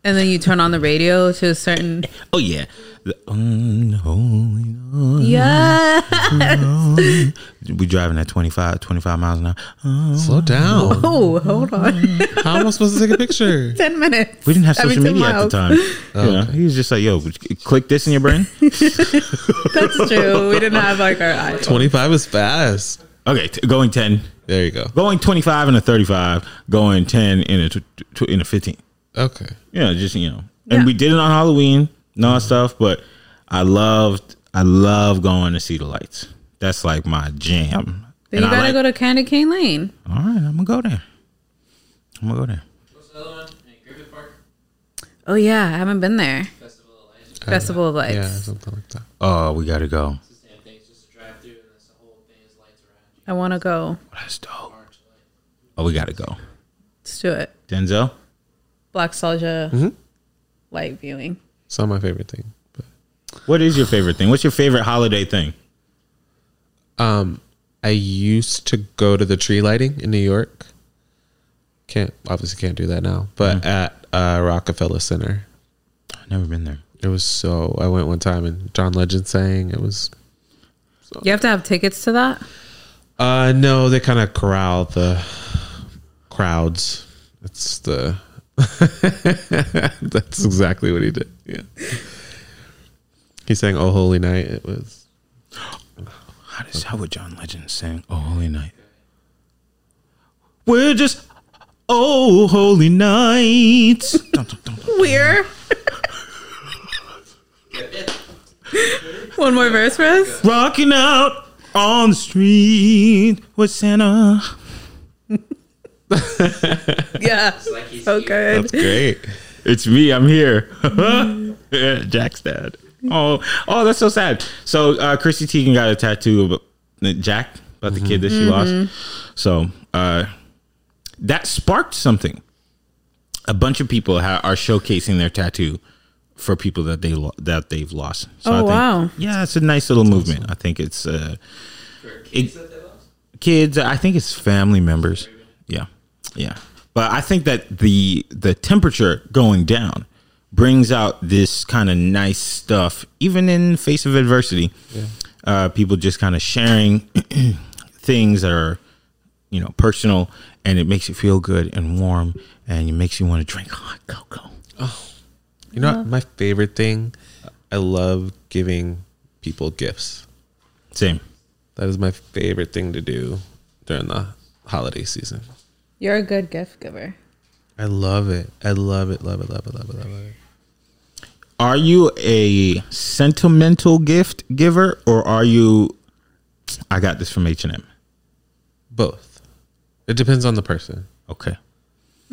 And then you turn on the radio to a certain. Oh yeah, the unholy. Yeah, We driving at 25, 25 miles an hour. Oh. Slow down. oh, hold on, How am I supposed to take a picture? ten minutes. We didn't have I mean, social 10 media at the miles. time. Yeah, he was just like, "Yo, click this in your brain." That's true. We didn't have like our eyes. Twenty five is fast. okay, t- going ten, There you go. going twenty five and a thirty five, going ten in a tw- tw- in a fifteen. Okay. Yeah, just you know, and Yeah. we did it on Halloween, and all that stuff. But I loved, I love going to see the lights. That's like my jam. Then you gotta like- go to Candy Cane Lane. All right, I'm gonna go there. I'm gonna go there. What's the other one? Griffith Park? Oh yeah, I haven't been there. Festival of Lights. Uh, Festival of Lights. Yeah, something like that. Oh, we gotta go. It's the same thing. It's just a drive through and it's the whole thing is lights around you. I want to go. That's dope. Oh, we gotta go. Let's do it. Denzel. Black Soldier Mm-hmm. light viewing. It's not my favorite thing. But What is your favorite thing? What's your favorite holiday thing? um, I used to go to the tree lighting in New York. Can't obviously can't do that now. But at uh, Rockefeller Center, I've never been there. it was so. I went one time and John Legend sang. It was. You have to have tickets to that. Uh, no, they kind of corral the crowds. It's the. That's exactly what he did. Yeah. He sang "Oh Holy Night." It was. How does how would John Legend sing "Oh Holy Night"? We're just oh holy night. Dun, dun, dun, dun. We're. One more verse for us. Rocking out on the street with Santa. Yeah. like he's So here. good. Great. It's me. I'm here. Jack's dad. Oh, oh, that's so sad. So uh, Chrissy Teigen got a tattoo of uh, Jack about the kid that she lost. So uh, that sparked something. A bunch of people ha- are showcasing their tattoo for people that they lo- that they've lost. So Oh, I think, wow. Yeah, it's a nice little movement. I think it's uh, it, kids. I think it's family members. Yeah, yeah. But I think that the the temperature going down brings out this kind of nice stuff, even in face of adversity. Uh, people just kind of sharing things that are, you know, personal, and it makes you feel good and warm, and it makes you want to drink hot cocoa. Oh, you know, what? my favorite thing. I love giving people gifts. Same. That is my favorite thing to do during the holiday season. You're a good gift giver. I love it. I love it. Love it. Love it. Love it. Love it. Are you a sentimental gift giver, or are you? I got this from H and M. Both. It depends on the person Okay.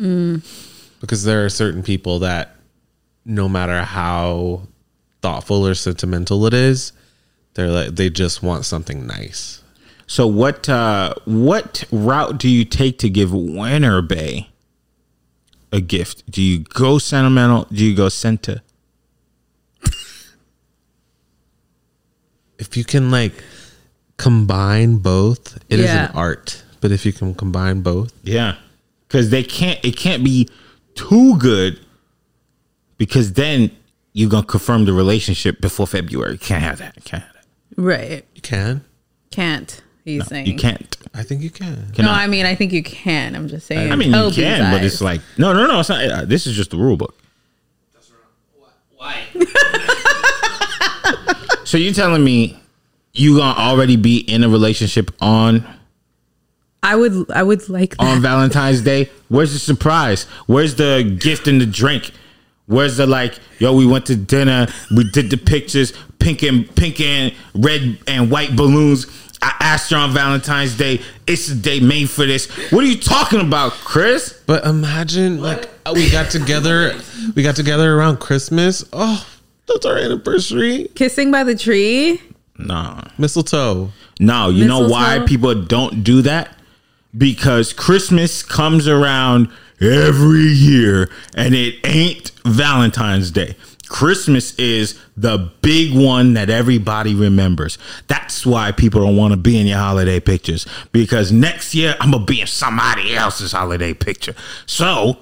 Mm. because there are certain people that, no matter how thoughtful or sentimental it is, they're like they just want something nice. So what uh what route do you take to give Winter Bay a gift? Do you go sentimental? Do you go senta? If you can like combine both, it is Yeah. an art. But if you can combine both, Yeah. Cuz they can't it can't be too good because then you're going to confirm the relationship before February. Can't have that. Can't have that. Right. you can. Can't. He's saying. You can't. I think you can. No, Cannot. I mean I think you can. I'm just saying. I mean, you Toby's can, but it's like no, no, no. It's not. uh, This is just the rule book. What? Why? So you telling me you gonna already be in a relationship on I would. I would like that. on Valentine's Day? Where's the surprise? Where's the gift and the drink? Where's the like, yo, we went to dinner, we did the pictures, pink and pink and red and white balloons. I asked her on Valentine's Day, it's a day made for this. What are you talking about, Chris? But imagine like uh, we got together, we got together around Christmas. Oh, that's our anniversary. Kissing by the tree. Nah. Mistletoe. No, you know why people don't do that? Because Christmas comes around every year and it ain't Valentine's Day. Christmas is the big one that everybody remembers. That's why people don't want to be in your holiday pictures because next year I'm going to be in somebody else's holiday picture. So,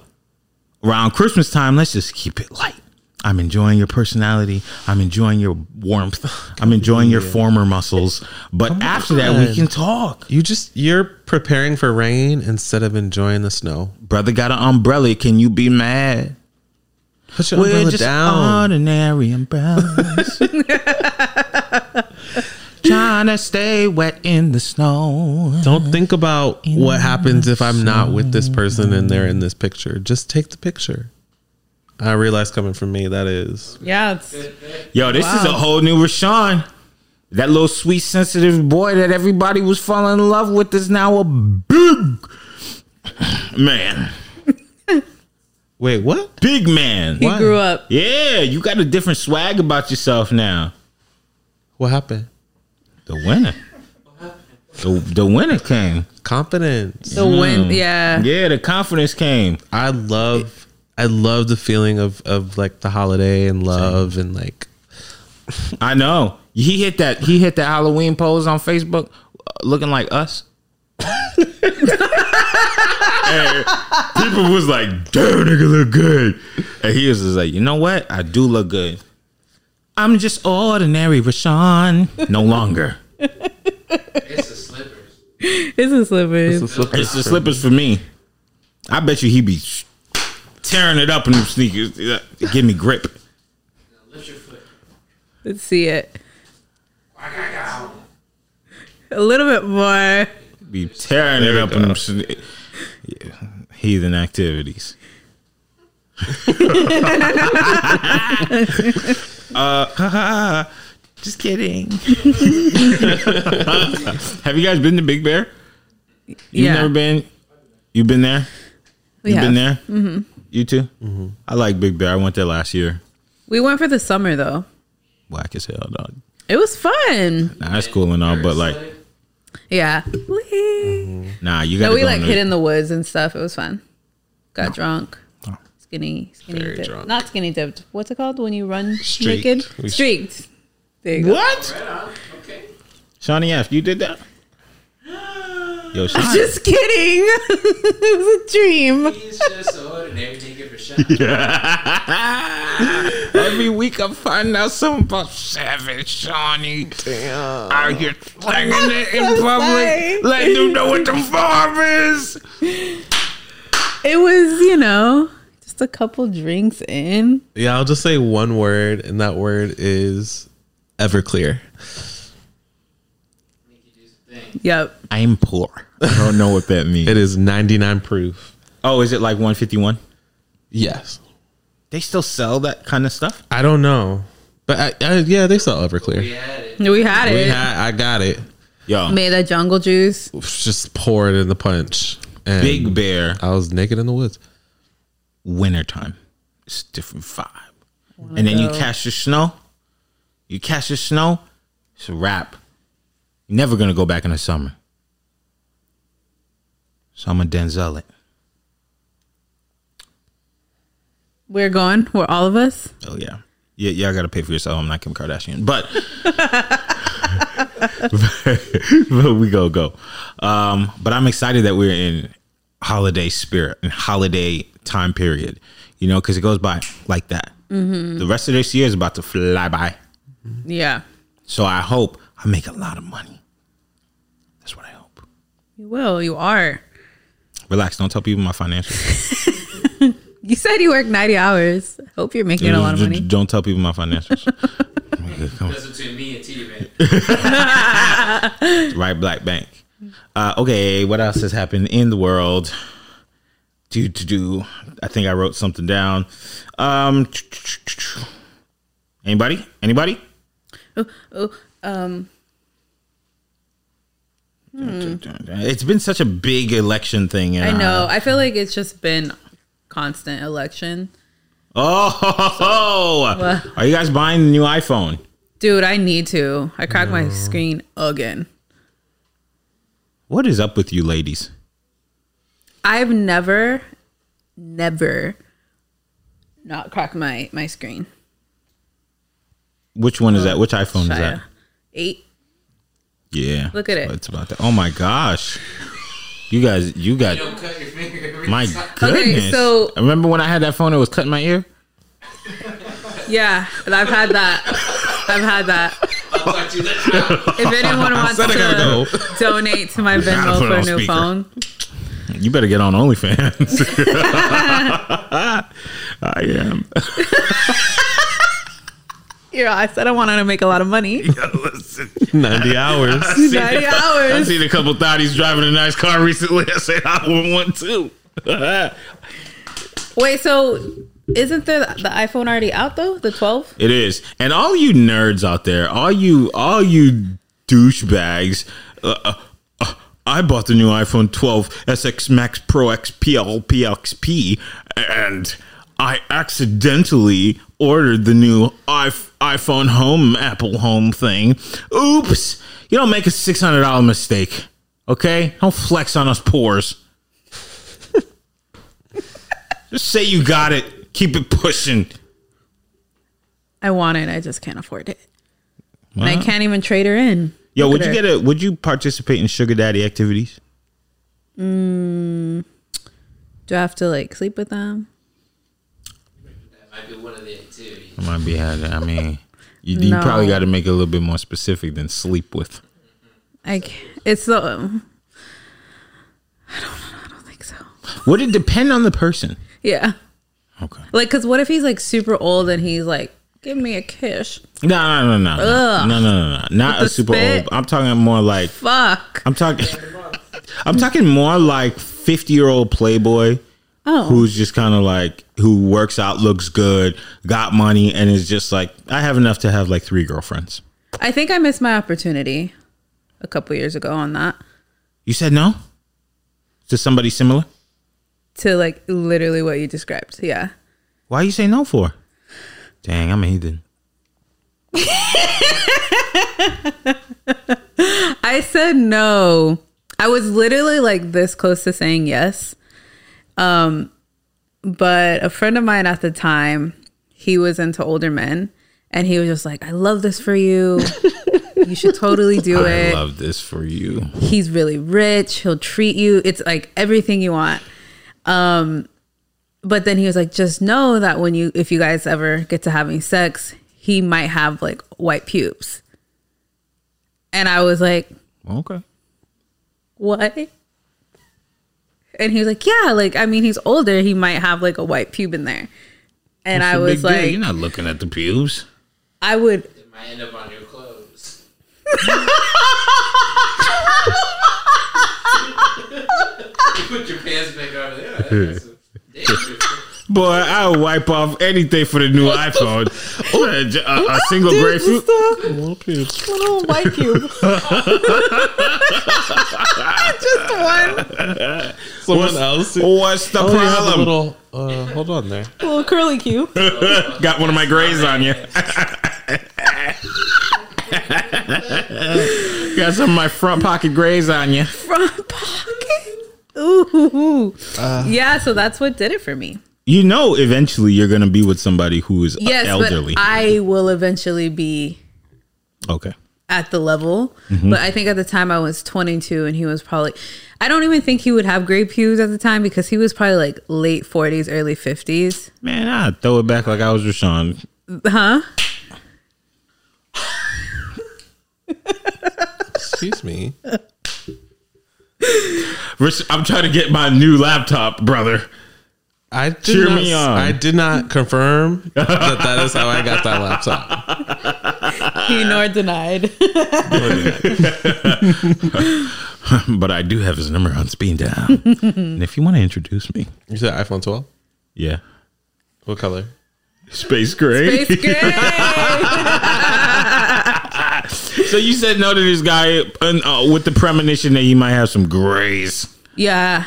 around Christmas time, let's just keep it light. I'm enjoying your personality. I'm enjoying your warmth. I'm enjoying your former muscles. But oh after that, we can talk. You just you're preparing for rain instead of enjoying the snow. Brother got an umbrella. Can you be mad? Put your We're just down. ordinary umbrellas. Trying to stay wet in the snow. Don't think about what happens if I'm not with this person and they're in this picture. Just take the picture. I realize coming from me, that is Yeah. It's, Yo, this is a whole new Rashawn. That little sweet, sensitive boy that everybody was falling in love with is now a big man. Wait, what? Big man. he grew up. Yeah, you got a different swag about yourself now. What happened? The winner. The, the winner came. confidence. The wind, yeah. Yeah, the confidence came. I love I love the feeling of of like the holiday and love and like I know. He hit that. He hit that Halloween pose on Facebook, uh, looking like us. And people was like, "Damn, nigga, look good," and he was just like, "You know what? I do look good. I'm just ordinary, Rashawn. No longer. It's the slippers. It's a slippers. It's the slippers for me. I bet you he be tearing it up in them sneakers. Give me grip. Lift your foot. Let's see it. A little bit more. Be tearing it up in them sne- yeah. heathen activities. uh, just kidding. Have you guys been to Big Bear? You've Yeah. never been. You've been there. We You've have. been there. Mm-hmm. You too. I like Big Bear. I went there last year. We went for the summer though. Whack as hell, dog. It was fun. Nah, that's cool and all, but like, Yeah. Whee! nah, you got No, we go like in the- hid in the woods and stuff. It was fun. Got drunk. Oh. Skinny, skinny Very dipped. drunk. Not skinny dipped. What's it called when you run Streaked. naked? We- Streaked. There you go. What? Right. Okay. Shawnee F, you did that? Yo, Shawnee. Just kidding. it was a dream. He's just ordinary. Take it for shot. Every week I find out something about Savage Shawnee. Damn. Out here slanging it in so public. sorry. Letting them know what the farm is. It was, you know, just a couple drinks in. Yeah, I'll just say one word, and that word is Everclear. Make you do some things. Yep. I'm poor. I don't know what that means. It is 99 proof. Oh, is it like 151? Yes. They still sell that kind of stuff? I don't know. But I, I, yeah, they sell Everclear. We had it. We had We it. had, I got it. Yo, Made that jungle juice. Just pour it in the punch. And Big Bear, I was naked in the woods. wintertime. It's a different vibe. And then you catch the snow. You catch the snow, it's a wrap. You're never going to go back in the summer. So I'm a Denzel it. We're going. We're all of us. Oh yeah. Yeah, yeah, I gotta pay for yourself. I'm not Kim Kardashian. But but we go, go. Um, but I'm excited that we're in holiday spirit and holiday time period. You know, because it goes by like that. The rest of this year is about to fly by. Yeah. So I hope I make a lot of money. That's what I hope. You will. You are. Relax, don't tell people my financials. You said you work 90 hours. Hope you're making a lot of money. Don't tell people my financials. That's between me and T man. right black bank uh okay what else has happened in the world do to do i think i wrote something down um anybody anybody Oh Um, it's been such a big election thing and, I know. uh, I feel like it's just been constant election. oh What? are you guys buying the new iphone Dude, I need to. I cracked my screen again. what is up with you ladies I've never, never not cracked my, my screen. which one is that which iphone is that Eight. yeah Look at it. it's about that oh my gosh you guys you got You don't cut your finger every My time. goodness. so- I remember when I had that phone, it was cutting my ear. Yeah, and I've had that. I've had that. I'll talk to you later. If anyone wants said I gotta go. donate to my Gotta Venmo for a new speaker. phone, You better get on OnlyFans. I am. Yeah, I said I wanted to make a lot of money. 90 hours. 90 hours. I've seen a couple thotties driving a nice car recently. I said I want one too. Wait, so isn't the the iPhone already out though? The 12? it is, and all you nerds out there, all you, all you douchebags. Uh, uh, uh, I bought the new iPhone 12 SX Max Pro XPL PXP, and I accidentally ordered the new iPhone Home Apple Home thing. Oops! You don't make a six hundred dollar mistake Okay, don't flex on us pores. Just say you got it. Keep it pushing. I want it. I just can't afford it. And I can't even trade her in. Yo, Look would you her. get a? Would you participate in sugar daddy activities? Mm. Do I have to like sleep with them? I might be had. I mean, you, you probably got to make it a little bit more specific than sleep with. Like it's the. I don't. I don't think so. Would it depend on the person? Yeah. Okay. Like, cause what if he's like super old and he's like, "Give me a kiss." No, no, no, no, no, Ugh. no, no, no, no. Not With a super spit? old. I'm talking more like. Fuck. I'm talking. I'm talking more like 50 year old playboy Oh. who's just kind of like who works out, looks good, got money, and is just like I have enough to have like three girlfriends. I think I missed my opportunity a couple years ago on that You said no to somebody similar. to like literally what you described. Yeah. Why you say no for? Dang, I'm a heathen. I said no. I was literally like this close to saying yes. Um, but a friend of mine at the time, he was into older men, and he was just like, "I love this for you. you should totally do it. I love this for you. He's really rich. He'll treat you. It's like everything you want." Um, but then he was like, "Just know that when you, if you guys ever get to having sex, he might have like white pubes." And I was like, Okay. what? And he was like, yeah, like, I mean, he's older. He might have like a white pube in there. And What's I was big deal? like, you're not looking at the pubes. I would, It might end up on your clothes. you put your pants back over there. That's some danger. Boy, I'll wipe off anything for the new iPhone. a, a- a single grapefruit. little white pube. Just one Someone else. What's the Oh, you have a problem? little. Uh, hold on there. little curly cube. Got one of my grays on you. Got some of my front pocket grays on you. Front pocket. Ooh. yeah, so that's what did it for me. You know, eventually you're gonna be with somebody who is Yes, elderly. but I will eventually be okay. at the level. Mm-hmm. But I think at the time I was 22 and he was probably, I don't even think he would have gray pubes at the time because he was probably like late 40s, early 50s. Man, I'd throw it back like I was Rashawn. Huh? Excuse me. Rash- I'm trying to get my new laptop, brother. I did Cheer not, me on. I did not confirm that that is how I got that laptop. He nor denied. But I do have his number on speed dial. and if you want to introduce me, You said iPhone 12. yeah, What color? space gray. Space gray. So you said no to this guy uh, with the premonition that he might have some grays. yeah.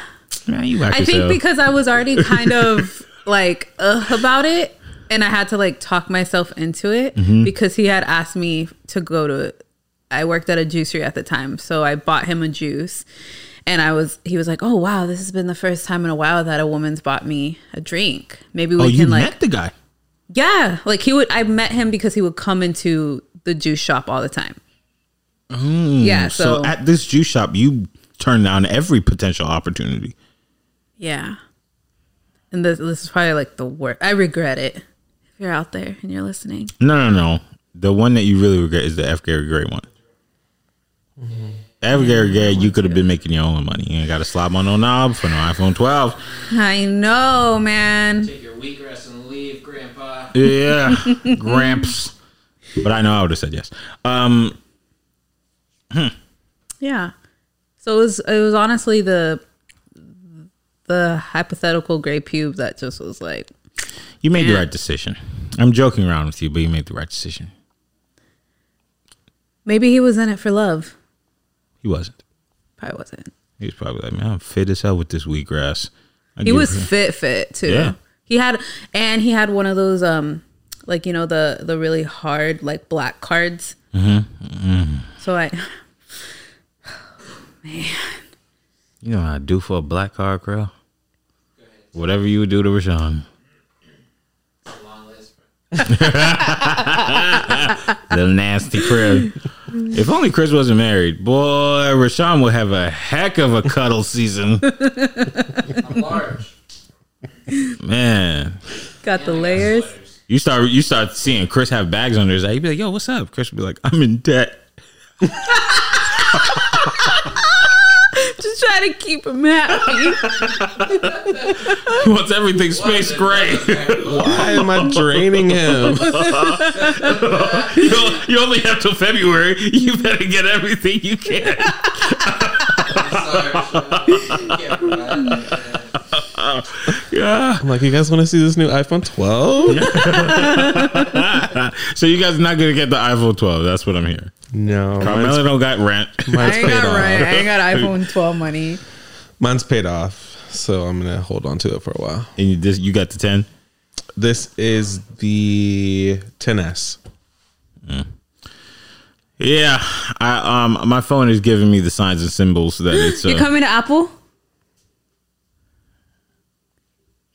Man, you I think because I was already kind of like uh, about it and I had to like talk myself into it Mm-hmm. because he had asked me to go to I worked at a juicery at the time, so I bought him a juice. And I was he was like, "Oh wow, this has been the first time in a while that a woman's bought me a drink. Maybe we oh, can you like met the guy. Yeah, like he would I met him because he would come into the juice shop all the time. yeah, so, Mm, So at this juice shop, you turn down every potential opportunity. Yeah. And this this is probably like the worst. I regret it. If you're out there and you're listening. No, no, no. The one that you really regret is the F. Gary Gray one. F. Gary Gray, you could have been making your own money. You ain't got to slob on no knob for no iPhone 12. I know, man. Take your week rest and leave, Grandpa. Yeah, Gramps. But I know I would have said yes. Um, Yeah. So it was it was honestly the the hypothetical gray pube that just was like you made the right decision. I'm joking around with you, but you made the right decision. maybe he was in it for love. He wasn't. Probably wasn't. He was probably like, man, I'm fit as hell with this wheatgrass. I He was her- fit fit too. Yeah. He had and he had one of those um like you know the the really hard like black cards. Mm-hmm. So I man. You know how I do for a black card, girl. Whatever you would do to Rashawn. It's a long list. Little nasty Chris. If only Chris wasn't married, boy, Rashawn would have a heck of a cuddle season. I'm large. Man, Got the layers. you start you start seeing Chris have bags under his eye. You'd be like, "Yo, what's up?" Chris would be like, "I'm in debt." Just trying to keep him happy. He wants everything space gray. Why am I draining him? you, you only have till February. You better get everything you can. Sorry, Sean. Can't provide that. Yeah. I'm like, you guys want to see this new iPhone 12? So you guys are not gonna get the iPhone 12. That's what I'm hearing. No, Carmelo mine's, don't got rent. I mine's ain't paid got off. right. I ain't got iPhone 12 money. Mine's paid off, so I'm gonna hold on to it for a while. And you just you got the 10. This is the 10s. Yeah, I um my phone is giving me the signs and symbols that it's You're uh, coming to Apple?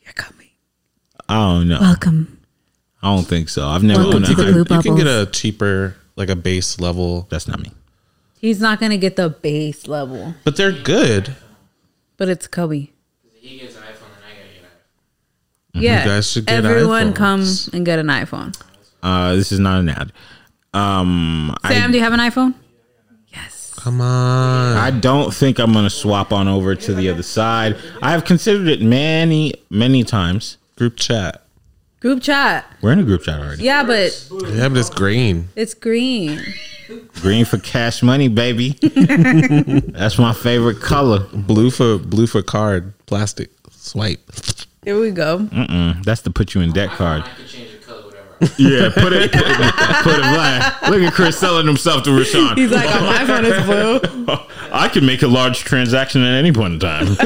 You're coming. I don't know. Welcome. I don't think so. I've never Welcome owned to an the iPhone. blue You can get a cheaper, like a base level, That's not me. He's not going to get the base level, but they're good. but it's Kobe. He gets an iPhone, and I gotta get an iPhone. Yeah. guys should get Everyone iPhones. come and get an iPhone. Uh, this is not an ad. Um, Sam, I, do you have an iPhone? Yes. Come on. I don't think I'm gonna swap on over to the other side. I have considered it many, many times. Group chat. Group chat. We're in a group chat already. Yeah, but Yeah, but it's green. it's green. Green for cash money, baby. That's my favorite color. Blue for blue for card. Plastic. Swipe. Here we go. Mm, that's the put you in debt card. I can change the color, whatever. Yeah, put it, put it black. Look at Chris selling himself to Rashawn. He's like, oh, my phone is blue. I can make a large transaction at any point in time.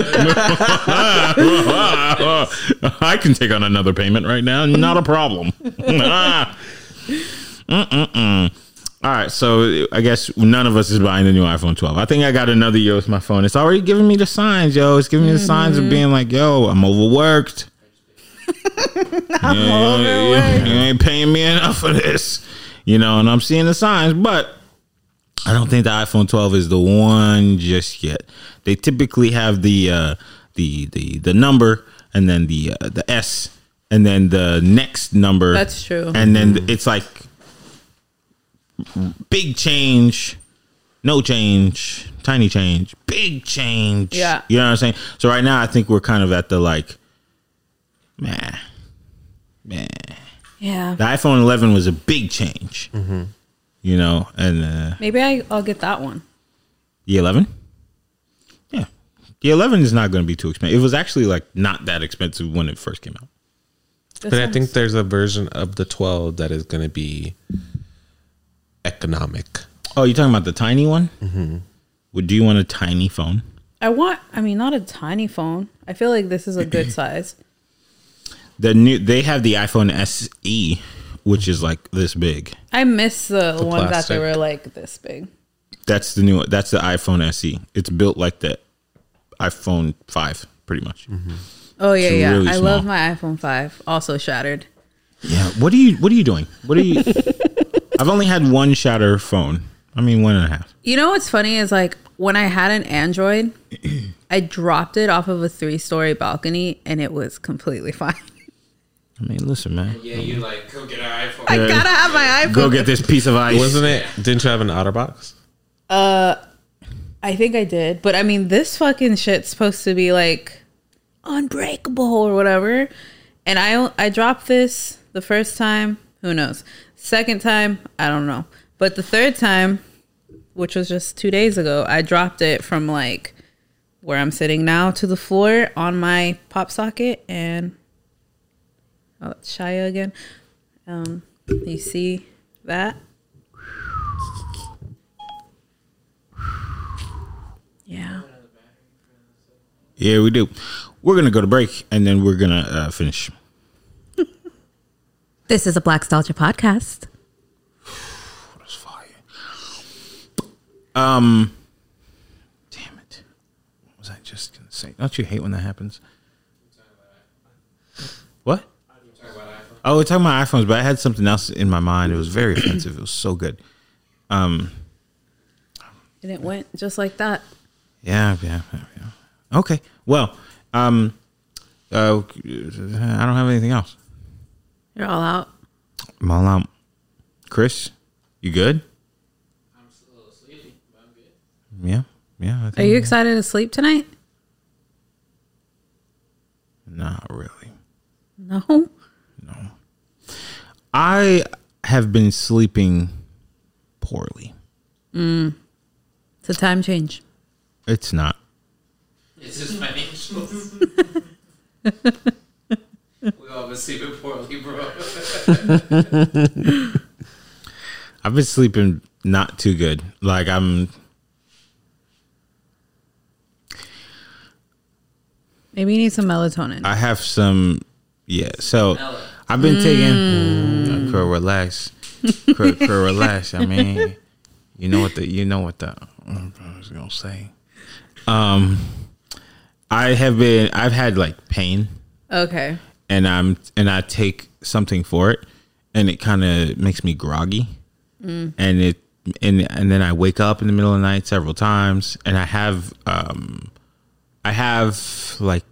I can take on another payment right now, not a problem. Mm-mm-mm. All right, so I guess none of us is buying the new iPhone 12. I think I got another year with my phone. It's already giving me the signs, yo. It's giving me the signs of mm-hmm. being like, yo, I'm overworked. I'm. You, you ain't paying me enough for this, you know. And I'm seeing the signs, but I don't think the iPhone 12 is the one just yet. They typically have the uh, the the the number and then the uh, the S and then the next number. That's true. And then it's like big change, no change, tiny change, big change. Yeah. You know what I'm saying? So right now I think we're kind of at the like man. Man. Yeah. The iPhone 11 was a big change. You know, and uh Maybe I, I'll get that one. the 11? Yeah. The 11 is not going to be too expensive. It was actually like not that expensive when it first came out. This But I think there's a version of the 12 that is going to be economic. Oh, you're talking about the tiny one? Mm-hmm. Would do you want a tiny phone? I want, I mean, not a tiny phone. I feel like this is a good size. The new they have the iPhone SE, which is like this big. I miss the, ones that plastic. they were like this big. That's the new. That's the iPhone SE. It's built like the iPhone five, pretty much. Mm-hmm. Oh yeah, It's yeah. really I small. love my iPhone five. Also shattered. Yeah. What are you? What are you doing? What are you? I've only had one shatter phone. I mean, one and a half. You know what's funny is like when I had an Android, I dropped it off of a three story balcony and it was completely fine. I mean, listen, man. Yeah, you like go get an iPhone. I gotta have my iPhone. Go get this piece of ice. Wasn't it? Didn't you have an OtterBox? Uh, I think I did, but I mean, this fucking shit's supposed to be like unbreakable or whatever. And I I dropped this the first time. Who knows? Second time, I don't know. But the third time, which was just two days ago, I dropped it from like where I'm sitting now to the floor on my pop socket, and oh, it's Shia again. Um, you see that? Yeah. Yeah, we do. We're gonna go to break and then we're gonna uh, finish. This is a Black Stalgia podcast. That's fire. Um, damn it. was I just gonna say? Don't you hate when that happens? What? Oh, we're talking about iPhones, but I had something else in my mind. It was very offensive. It was so good. Um, And it went just like that. yeah, yeah, yeah. yeah. Okay. Well, um, uh, I don't have anything else. You're all out. I'm all out. Chris, you good? I'm still a little sleepy, but I'm good. Yeah, yeah. I Are think you excited to sleep tonight? Not really. No. No. I have been sleeping poorly. It's a time change. It's not. It's just financials. we all been sleeping poorly, bro. I've been sleeping not too good. Like I'm Maybe you need some melatonin. I have some yeah. So Mellow. I've been taking Crow relax. Crow, crow relax. I mean you know what the you know what the I was gonna say. Um I have been I've had like pain okay. and I'm and I take something for it, and it kind of makes me groggy, and it and and then I wake up in the middle of the night several times, and I have um, I have like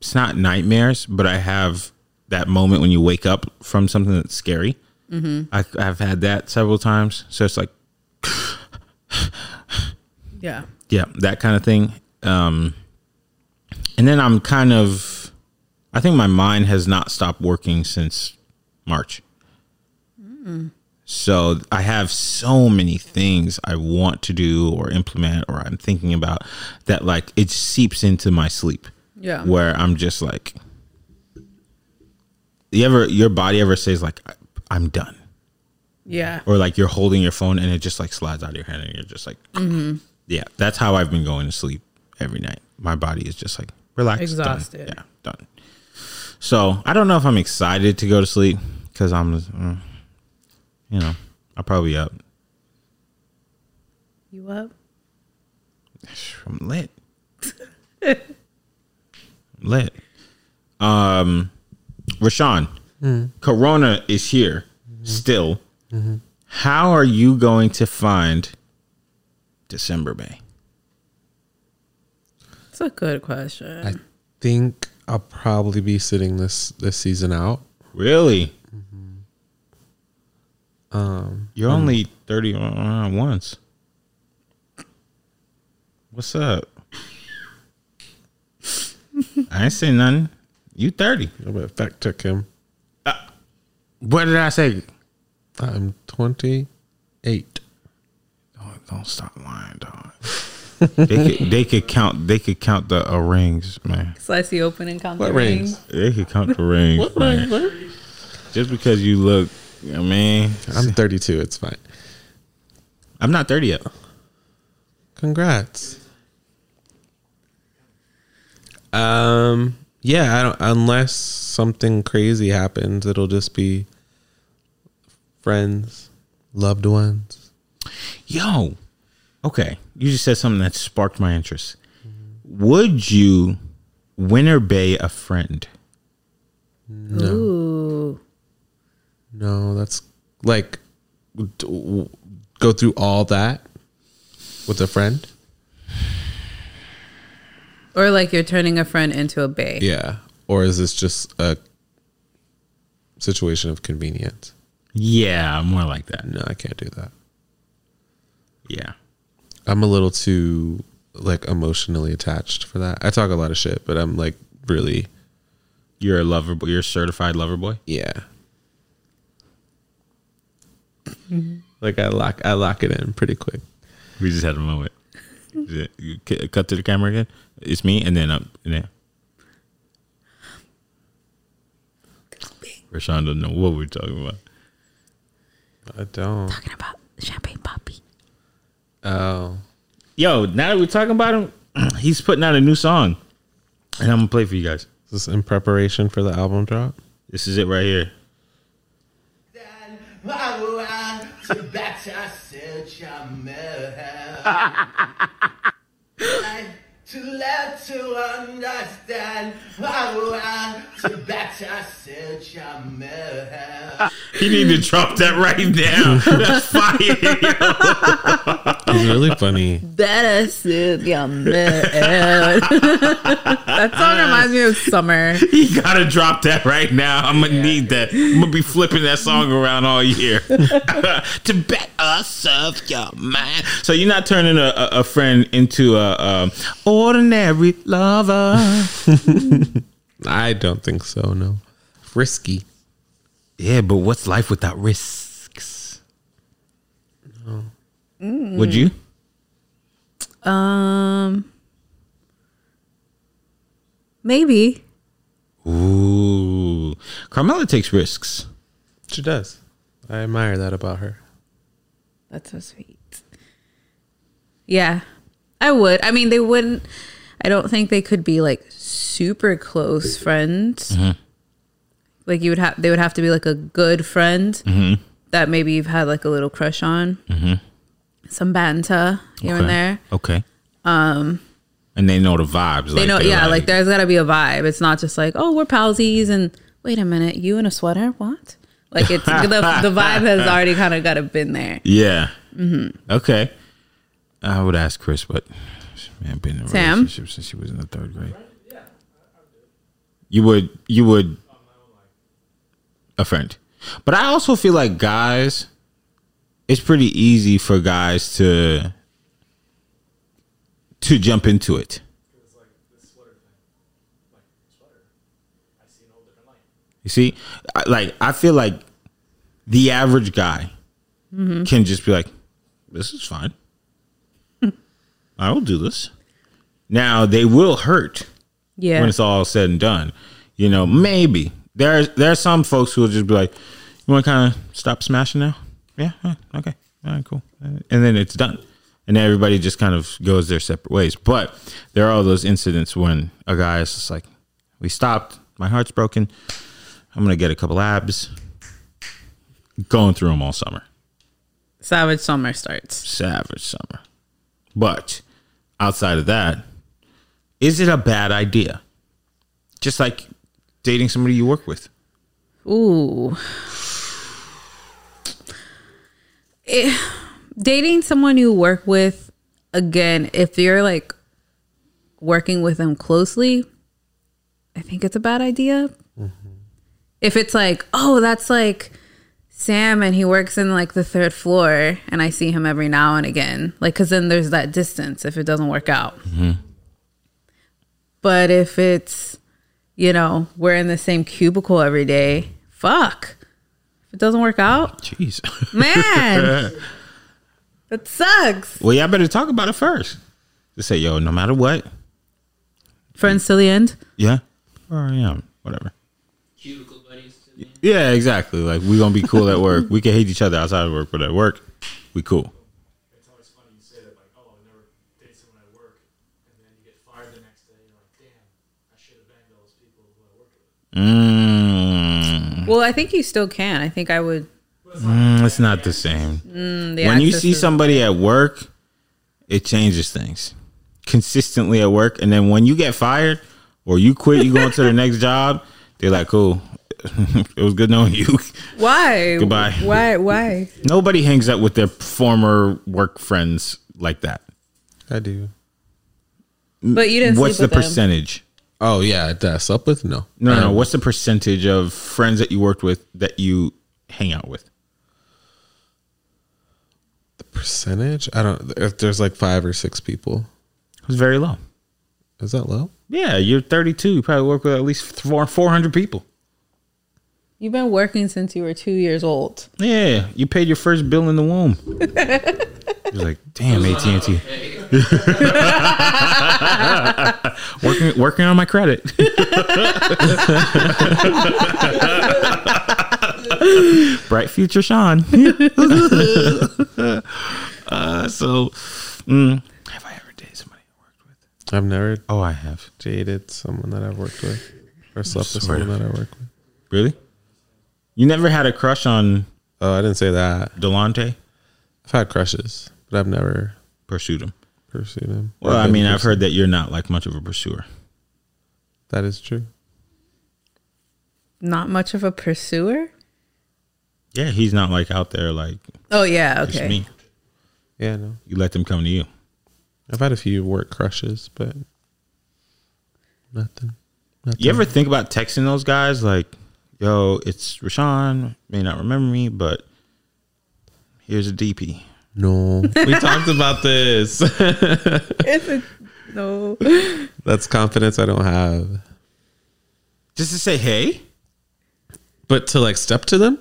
it's not nightmares, but I have that moment when you wake up from something that's scary. I, I've had that several times, so it's like Yeah. yeah, that kind of thing. Um, and then I'm kind of, I think my mind has not stopped working since March. So I have so many things I want to do or implement or I'm thinking about that like it seeps into my sleep Yeah. where I'm just like, you ever, your body ever says like, "I- I'm done Yeah. or like you're holding your phone and it just like slides out of your hand and you're just like yeah that's how i've been going to sleep every night my body is just like relax done. Exhausted. yeah done so i don't know if i'm excited to go to sleep because i'm uh, you know i'll probably be up You up? i'm lit lit um rashawn corona is here still how are you going to find december bay It's a good question. I think I'll probably be sitting this this season out. Really? Um, You're only 30 uh, once. What's up? I ain't say nothing. You 30. I'm gonna fact check him. What did I say? I'm 28. Don't, don't stop lying, dog. they could they could count they could count the uh, rings, man. Slice the open and count What the rings? rings. They could count the rings, what man. Just because you look, I mean, I'm 32. It's fine. I'm not 30 yet. Congrats. Um. Yeah. I don't. Unless something crazy happens, it'll just be friends, loved ones. Yo, okay. You just said something that sparked my interest. Would you winter bay a friend? Ooh. No, that's like go through all that with a friend. Or like you're turning a friend into a bae. Yeah. Or is this just a situation of convenience? Yeah, more like that. No, I can't do that. Yeah. I'm a little too like emotionally attached for that. I talk a lot of shit, but I'm like really You're a lover boy. You're a certified lover boy. yeah. Mm-hmm. Like I lock I lock it in pretty quick. We just had a moment. You c- cut to the camera again. It's me, and then up, and then. Rashawn doesn't know what we're talking about. I don't. Talking about Champagne Papi. Oh. Yo, now that we're talking about him, he's putting out a new song, and I'm gonna play for you guys. Is this in preparation for the album drop? This is it right here. to let to understand. Want to better search your man. You need to drop that right now. That's fire. He's really funny. Better sit your man. that song reminds me of summer. You gotta drop that right now. I'm gonna need that. I'm gonna be flipping that song around all year. to better serve your mind. So you're not turning a, a, a friend into a, um ordinary lover. I don't think so. No, risky. Yeah, but what's life without risks? Would you? Um, maybe. Ooh, Carmela takes risks. She does. I admire that about her. That's so sweet. Yeah, I would. I mean, they wouldn't. I don't think they could be like super close friends. Mm-hmm. Like you would have, they would have to be like a good friend mm-hmm. that maybe you've had like a little crush on, mm-hmm. Some banter here and there. Okay. Um, and they know the vibes. They know, yeah, like there's got to be a vibe. It's not just like, oh, we're palsies and wait a minute, you in a sweater? What? Like it's the the vibe has already kind of got to been there. Yeah. Okay. I would ask Chris, but man, been in a Sam? relationship since she was in the third grade. Yeah, you would, you would, a friend, but I also feel like guys, it's pretty easy for guys to to jump into it. It's like this sweater thing. Like, sweater. I see an whole different light. You see, I, like I feel like the average guy mm-hmm. can just be like, "This is fine. I will do this." Now they will hurt Yeah. when it's all said and done. You know, maybe there's there are some folks who will just be like, "You want to kind of stop smashing now?" Yeah, huh, okay, all right, cool, and then it's done, and everybody just kind of goes their separate ways. But there are all those incidents when a guy is just like, "We stopped, my heart's broken. I'm gonna get a couple abs." Going through them all summer, Savage summer starts. savage summer. But outside of that, is it a bad idea? Just like dating somebody you work with. Ooh. Eh, dating someone you work with, again, if you're like working with them closely, I think it's a bad idea. If it's like, oh, that's like Sam and he works in like the third floor and I see him every now and again, like, cause then there's that distance if it doesn't work out. But if it's, you know, we're in the same cubicle every day, fuck. If it doesn't work out, Jeez. man, that sucks. well, y'all better talk about it first. Just say, yo, no matter what, Friends till the end. yeah, or yeah, whatever. Cubicle buddies. To the end. Yeah, exactly. Like we gonna be cool at work. We can hate each other outside of work, but at work, we cool. It's always funny you say like, oh, I never date someone at work, and then you get fired the next day. You're like, damn, I should have banged all those people who I worked with. Mm, Well, I think you still can. I think I would. mm, it's not the same. the when you see somebody at work, it changes things consistently at work, and then when you get fired or you quit, you go into the next job. They're like, "Cool, it was good knowing you." Why? Goodbye. Why? Why? Nobody hangs out with their former work friends like that. I do. But you didn't. What's the sleep with them. percentage? Oh yeah, did I slept with? No. No, no. Um, What's the percentage of friends that you worked with that you hang out with? the percentage? I don't. If there's like five or six people, It was very low. is that low? Yeah, you're 32. You probably work with at least four, 400 people. You've been working since you were two years old. Yeah, you paid your first bill in the womb. You're like, damn, AT and T, working working on my credit. Bright future, Sean. uh, so, mm, have I ever dated somebody I worked with? I've never Oh, I have. dated someone that I've worked with or slept with someone that I worked with. Really? You never had a crush on Oh, I didn't say that. Delonte? I've had crushes, but I've never Pursued him. Pursued him. Well, I mean, I've pursued. heard that you're not like much of a pursuer. that is true. Not much of a pursuer. Yeah, he's not like out there like Oh yeah, just okay. me. Yeah, no. You let them come to you. I've had a few work crushes, but nothing. nothing. You ever think about texting those guys like, "Yo, it's Rashawn. May not remember me, but here's a DP." No. We talked about this. It's a, no. That's confidence I don't have. Just to say, "Hey." But to like step to them?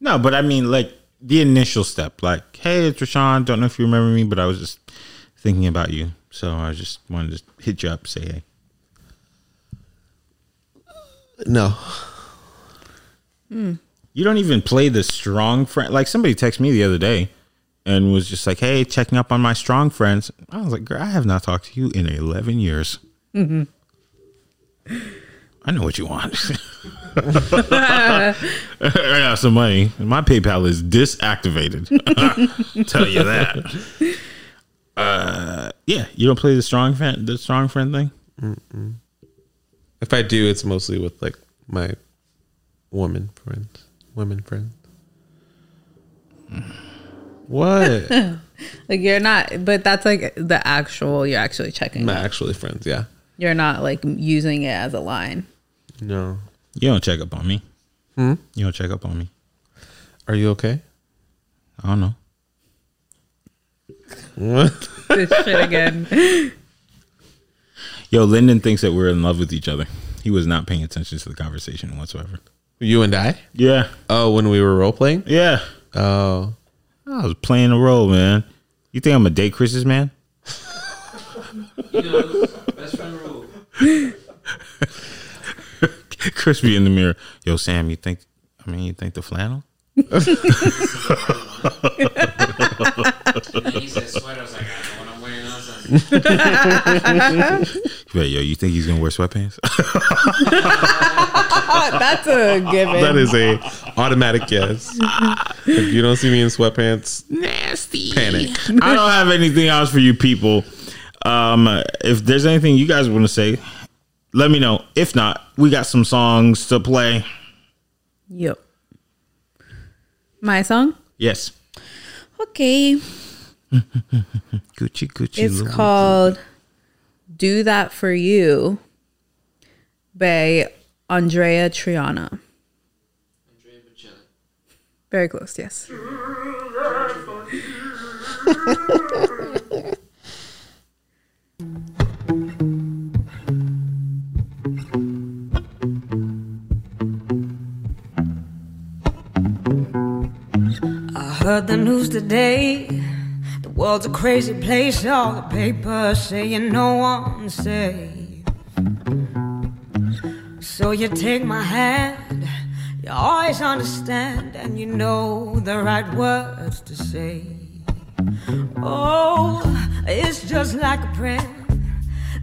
No, but I mean like the initial step, like, "Hey, it's Rashawn. Don't know if you remember me, but I was just thinking about you, so I just wanted to hit you up, say hey." No. Hmm. You don't even play the strong friend. Like somebody texted me the other day and was just like, "Hey, checking up on my strong friends." I was like, "Girl, I have not talked to you in eleven years." I know what you want. I got some money. My PayPal is disactivated. Tell you that. Uh, yeah, you don't play the strong friend, the strong friend thing. If I do, it's mostly with like my woman friends, women friends. What? Like you're not, but that's like the actual. You're actually checking. Not up. actually friends. Yeah. You're not like using it as a line. No. You don't check up on me. Hmm? You don't check up on me. Are you okay? I don't know. What? This shit again. Yo, Lyndon thinks that we're in love with each other. He was not paying attention to the conversation whatsoever. You and I? Yeah. Oh, when we were role playing? Yeah. Oh. I was playing a role, man. You think I'm a date Chris's man? You know, best friend rule. Chris be in the mirror. Yo, Sam, you think I mean you think the flannel? And he said sweater. I was like, I know what I'm wearing outside. But yo, you think he's gonna wear sweatpants? that's a given. That is a automatic yes. if you don't see me in sweatpants, Nasty. panic. I don't have anything else for you people. Um, if there's anything you guys want to say, let me know. If not, we got some songs to play. Yep. My song. Yes. Okay. Gucci, Gucci. It's Louis. called "Do That for You" by Andreya Triana. Andrea Bocelli. Very close. Yes. I heard the news today. World's a crazy place. All the papers saying no one's safe. So you take my hand. You always understand, and you know the right words to say. Oh, it's just like a prayer.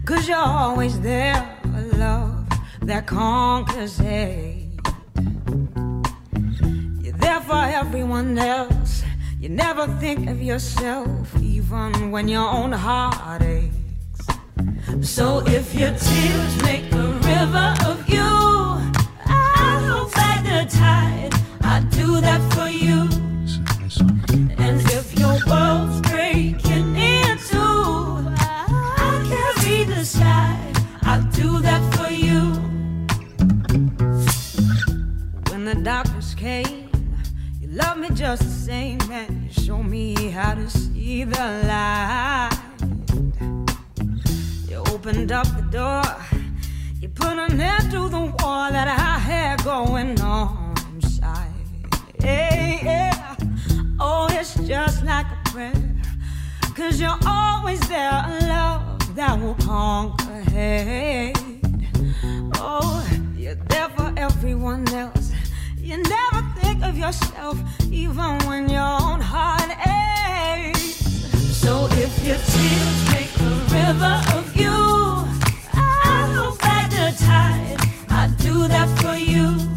Cause you're always there, a love that conquers hate. You're there for everyone else. You never think of yourself, even when your own heart aches. So if your tears make a river of you, the light. You opened up the door, you put an end to the war that I had going on inside. Hey, yeah. Oh, it's just like a prayer. Cause you're always there, a love that will conquer hate. Oh, you're there for everyone else. You never think of yourself, even when your own heart aches. So if your tears make a river of you, the tide. I do that for you.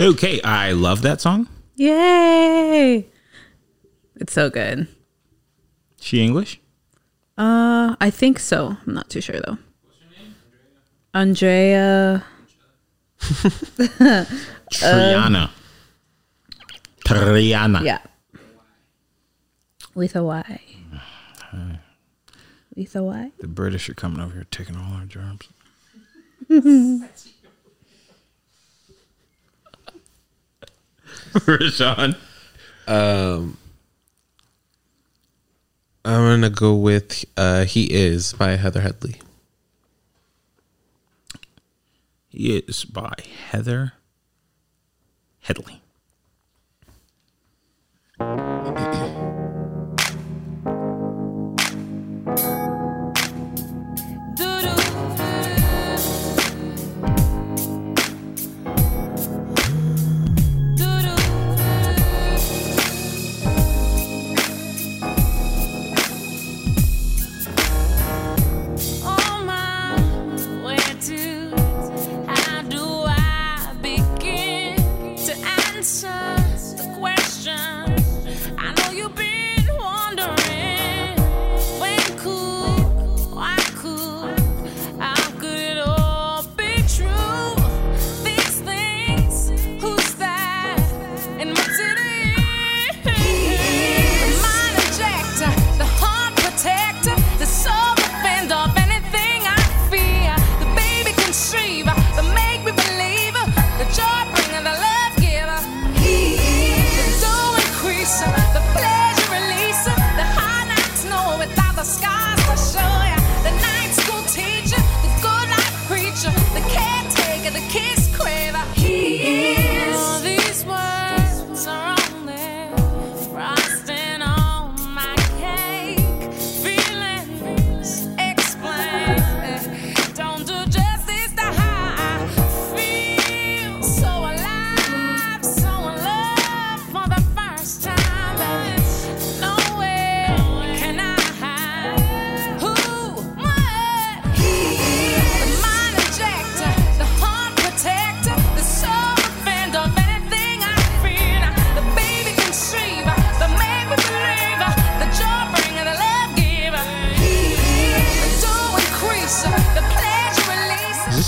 Okay, I love that song. Yay! It's so good. She English? Uh, I think so. I'm not too sure though. What's her name? Andreya. Andreya. Triana. Triana. Yeah. With a Y. With a Y. The British are coming over here taking all our jobs. Rashawn. Um, I'm gonna go with uh, "He Is" by Heather Headley. He is by Heather Headley.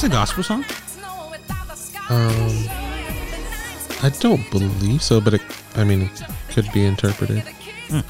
This a gospel song? Um, I don't believe so, but it, I mean, it could be interpreted. The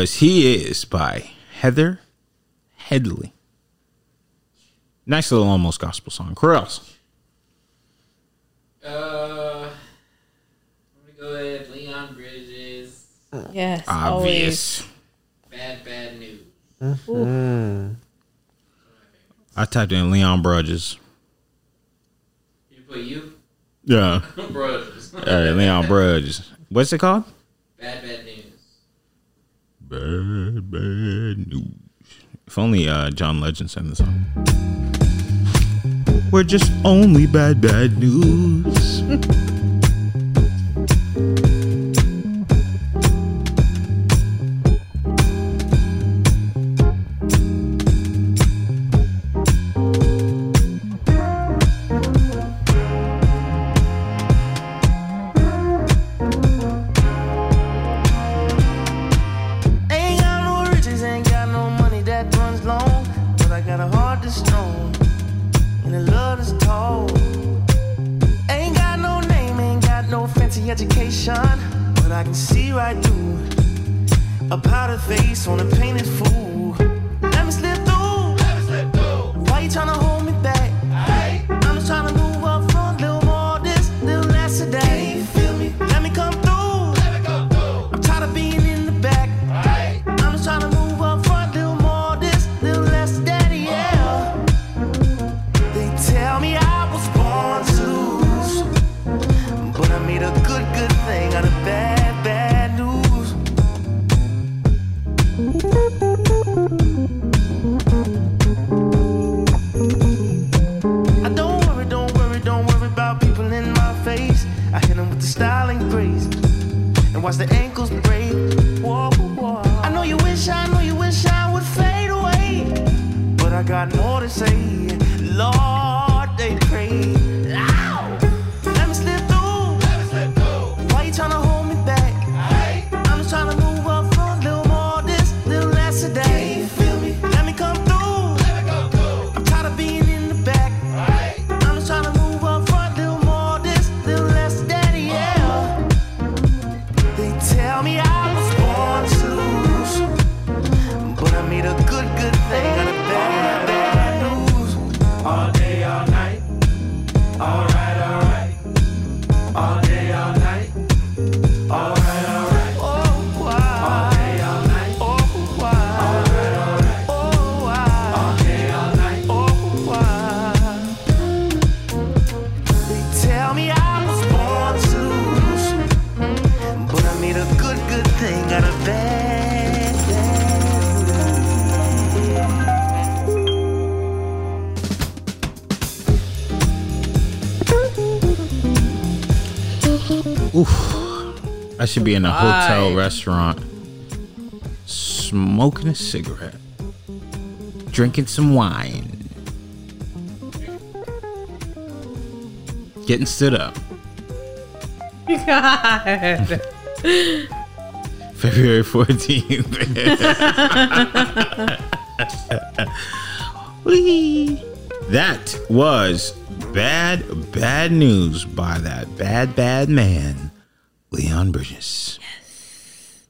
was He Is by Heather Headley. Nice little almost gospel song. Corrals. Uh, I'm gonna go with Leon Bridges. Yes, obvious. Always. Bad, bad news. Mm-hmm. I typed in Leon Bridges. You put you? Yeah. Bridges. All right, Leon Bridges. What's it called? Bad, bad news. Bad, bad news. If only uh, John Legend sang the song. We're just only bad, bad news. and watch the ankles break. Whoa, whoa. I know you wish, I know you wish I would fade away, but I got more to say, Lord. should be in a hotel restaurant, smoking a cigarette, drinking some wine, getting stood up. God. February 14th. That was bad, bad news by that bad, bad man. Leon Bridges. Yes.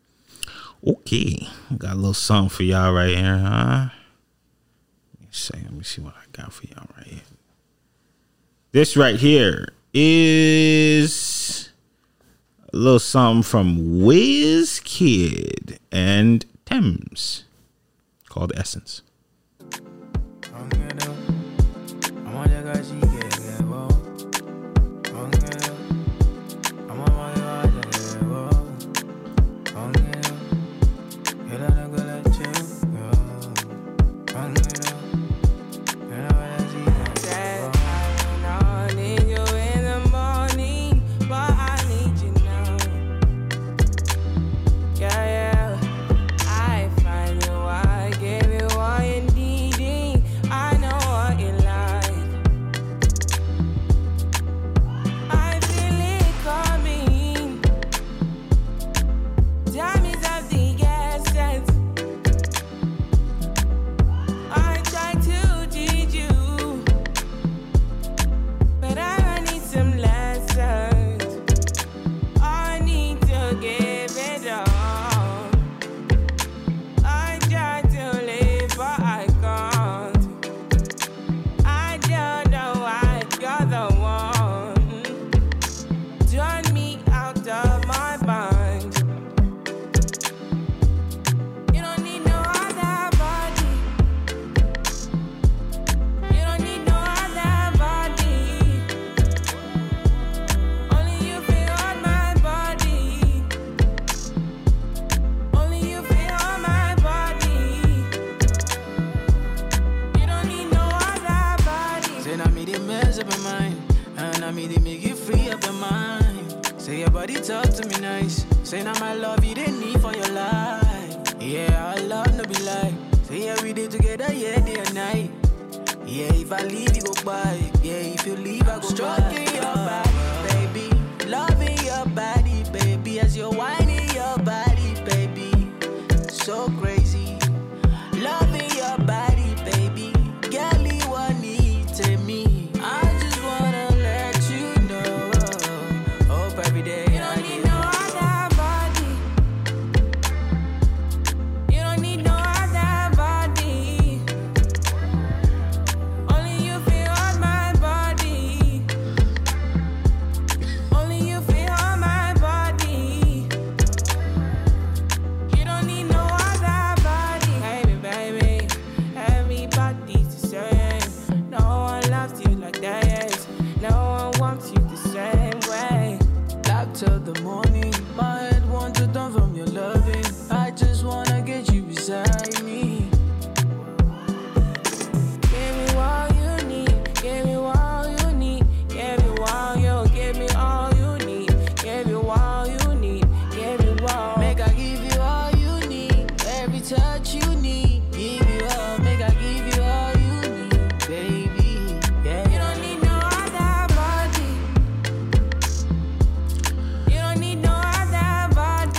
Okay. Got a little something for y'all right here, huh? Say, let me see what I got for y'all right here. This right here is a little something from Wizkid and Tems called Essence.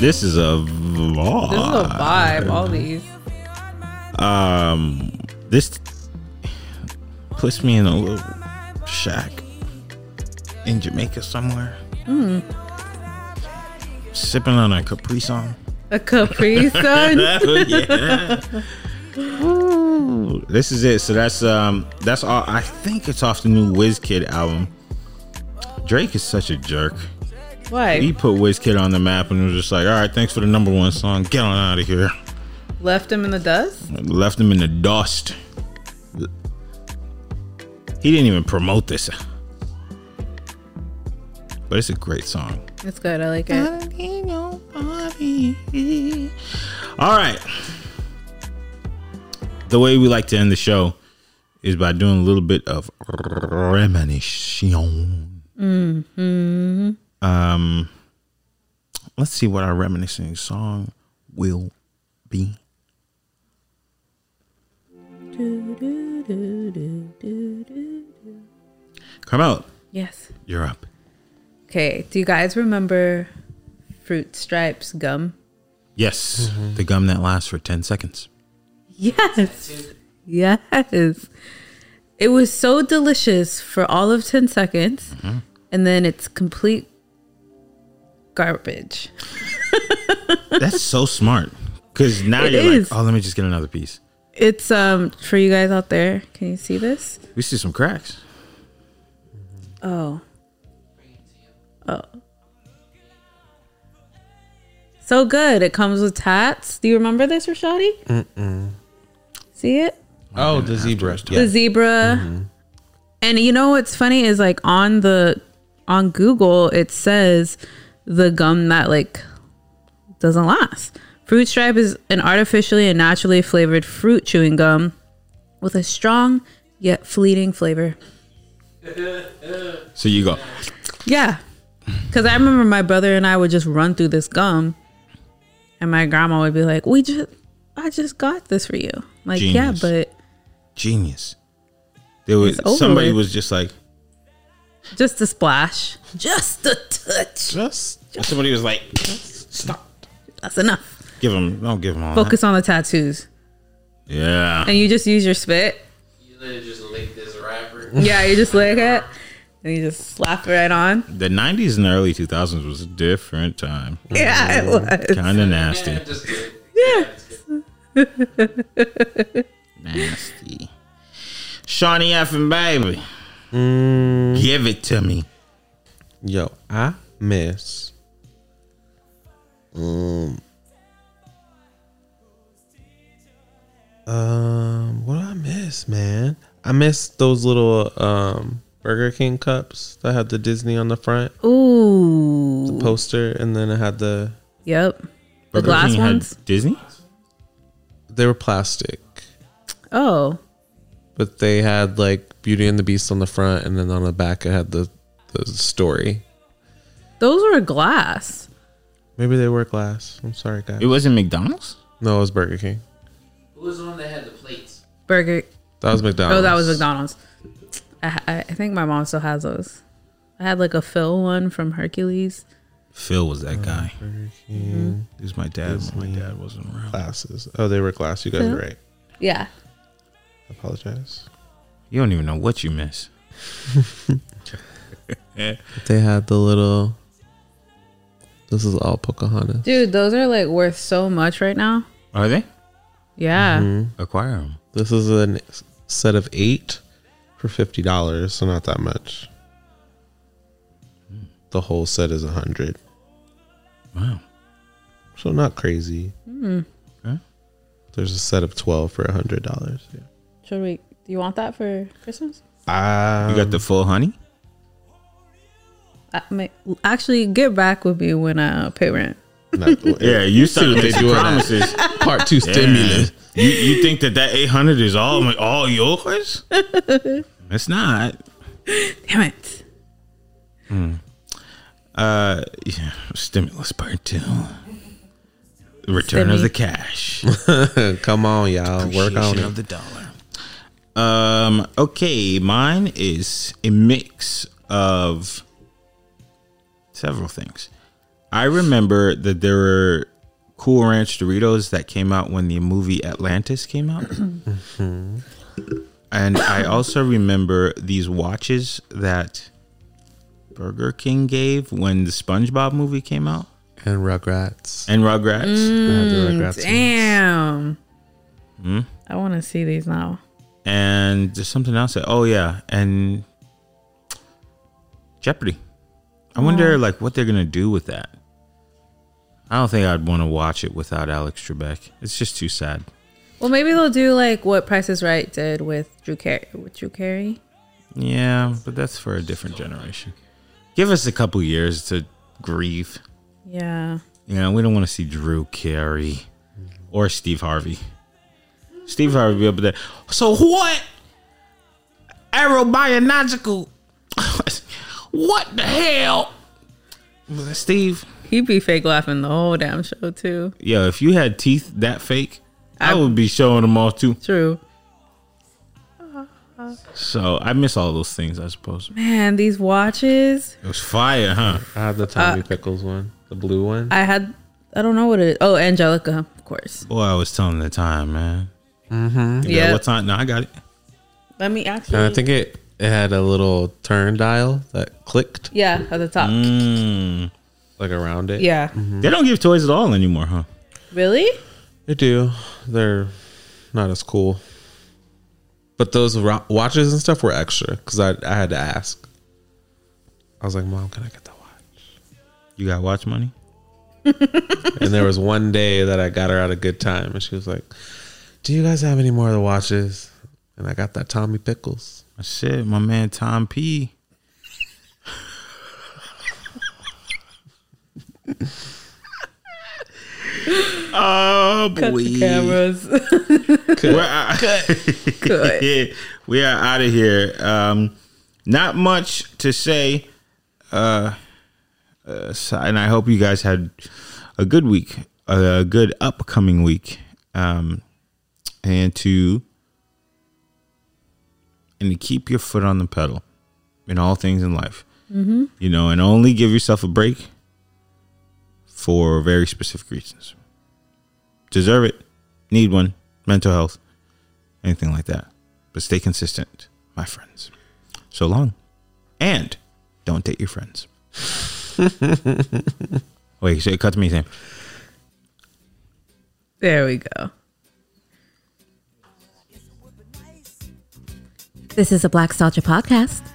This is a vibe. This is a vibe. All these. Um, this puts me in a little shack in Jamaica somewhere, Mm. sipping on a Capri Sun. A Capri Sun. yeah. Ooh, this is it. So that's um that's all. I think it's off the new Kid album. Drake is such a jerk. Why? He put Kid on the map and it was just like, all right, thanks for the number one song. Get on out of here. Left him in the dust. Left him in the dust. He didn't even promote this. But it's a great song. It's good. I like it. All right. The way we like to end the show is by doing a little bit of reminiscence. Mm-hmm. Um, let's see what our reminiscing song will be. Come out. Yes. You're up. Okay. Do you guys remember Fruit Stripes gum? Yes, the gum that lasts for 10 seconds. Yes. Yes. It was so delicious for all of 10 seconds. Mm-hmm. And then it's complete garbage. That's so smart. Because now It you're is. like, oh, let me just get another piece. It's um for you guys out there. Can you see this? We see some cracks. Oh. Oh. So good. It comes with tats. Do you remember this, Rashadi? Mm-mm. See it? Oh, the zebra. The zebra. And you know what's funny is like on the on Google it says the gum that like doesn't last. Fruit stripe is an artificially and naturally flavored fruit chewing gum with a strong yet fleeting flavor. So you go, Yeah. Cuz I remember my brother and I would just run through this gum and my grandma would be like, "We just I just got this for you." Like, yeah, but genius. There was somebody with. was just like, just a splash. Just a touch. just somebody was like, stop. That's enough. Give him, don't give him all. Focus on the tattoos. Yeah. And you just use your spit. You literally just lick this rapper. Yeah, you just lick it. And you just slap it right on. The 90s and early 2000s was a different time. Yeah, it was. Kind of nasty. Yeah, just. Yeah. Nasty. Shawnee F and baby. Mm. Give it to me. Yo, I miss. Um. Um, what do I miss, man? I miss those little um Burger King cups that had the Disney on the front, Ooh. the poster, and then it had the. Yep. The glass King had ones. Disney? They were plastic, Oh. But they had like Beauty and the Beast on the front, and then on the back it had the the story. Those were glass. Maybe they were glass. I'm sorry, guys. It wasn't McDonald's. no, it was Burger King. Who was the one that had the plates? Burger. That was McDonald's. Oh, that was McDonald's. I, I I think my mom still has those. I had like a Phil one from Hercules. Phil was that uh, guy. Burger King. Mm-hmm. He was my dad. My dad wasn't around. Glasses. Oh, they were glass. You guys Phil? are right. Yeah. I apologize. You don't even know what you miss. They had the little. This is all Pocahontas. Dude, those are like worth so much right now. Are they? Yeah. Mm-hmm. Acquire them. This is a set of eight for fifty dollars, so not that much. The whole set is a hundred, Wow. so not crazy. Mm. Okay. There's a set of twelve for a hundred dollars. Yeah. Should we? Do you want that for Christmas? Um, You got the full honey. I may, actually, get back with me when I pay rent. not- Yeah, you see what they do do in that. promises. part two Yeah. stimulus. You you think that that eight hundred is all all yours? it's not. Damn it. Uh, yeah, stimulus part two. Return of the cash. Come on, y'all, work on it. of the dollar. Um. Okay, mine is a mix of several things. I remember that there were Cool Ranch Doritos that came out when the movie Atlantis came out. and I also remember these watches that Burger King gave when the SpongeBob movie came out and Rugrats. and Rugrats. I the Rugrats. Damn. Hmm? I want to see these now. And there's something else. That, oh yeah, and Jeopardy. I wonder like what they're gonna do with that. I don't think I'd want to watch it without Alex Trebek. It's just too sad. Well, maybe they'll do like what Price is Right did with Drew Carey. With Drew Carey. Yeah, but that's for a different generation. Give us a couple years to grieve. Yeah. You know, we don't want to see Drew Carey or Steve Harvey. Steve Harvey be up there. So what? Aerobiological. what the hell? Steve, He'd be fake laughing the whole damn show too. yo, if you had teeth that fake, I, I- would be showing them off too. True. So I miss all those things, I suppose. Man, these watches. It was fire, huh? I had the Tommy uh, Pickles one, the blue one. I had. I don't know what it is. Oh, Angelica, of course. Boy, I was telling the time, man. Mm-hmm. Yeah. What's on? No, I got it. Let me actually. and I think it it had a little turn dial that clicked yeah, at the top. Mm. like around it. Yeah. They don't give toys at all anymore, huh? Really? They do. They're not as cool. But those ro- watches and stuff were extra because I I had to ask. I was like, "Mom, can I get the watch?" You got watch money? And there was one day that I got her at a good time, and she was like, "Do you guys have any more of the watches?" And I got that Tommy Pickles. Shit, my man Tom P. oh boy! Cut the cameras. We're out- Cut. Yeah, we are out of here. Um, not much to say, uh, uh, and I hope you guys had a good week, a good upcoming week, um, and to and to keep your foot on the pedal in all things in life. Mm-hmm. You know, and only give yourself a break for very specific reasons. Deserve it, need one, mental health, anything like that. But stay consistent, my friends. So long. And don't date your friends. Wait, so it cut to me, Sam. There we go. This is a Black Stalker podcast.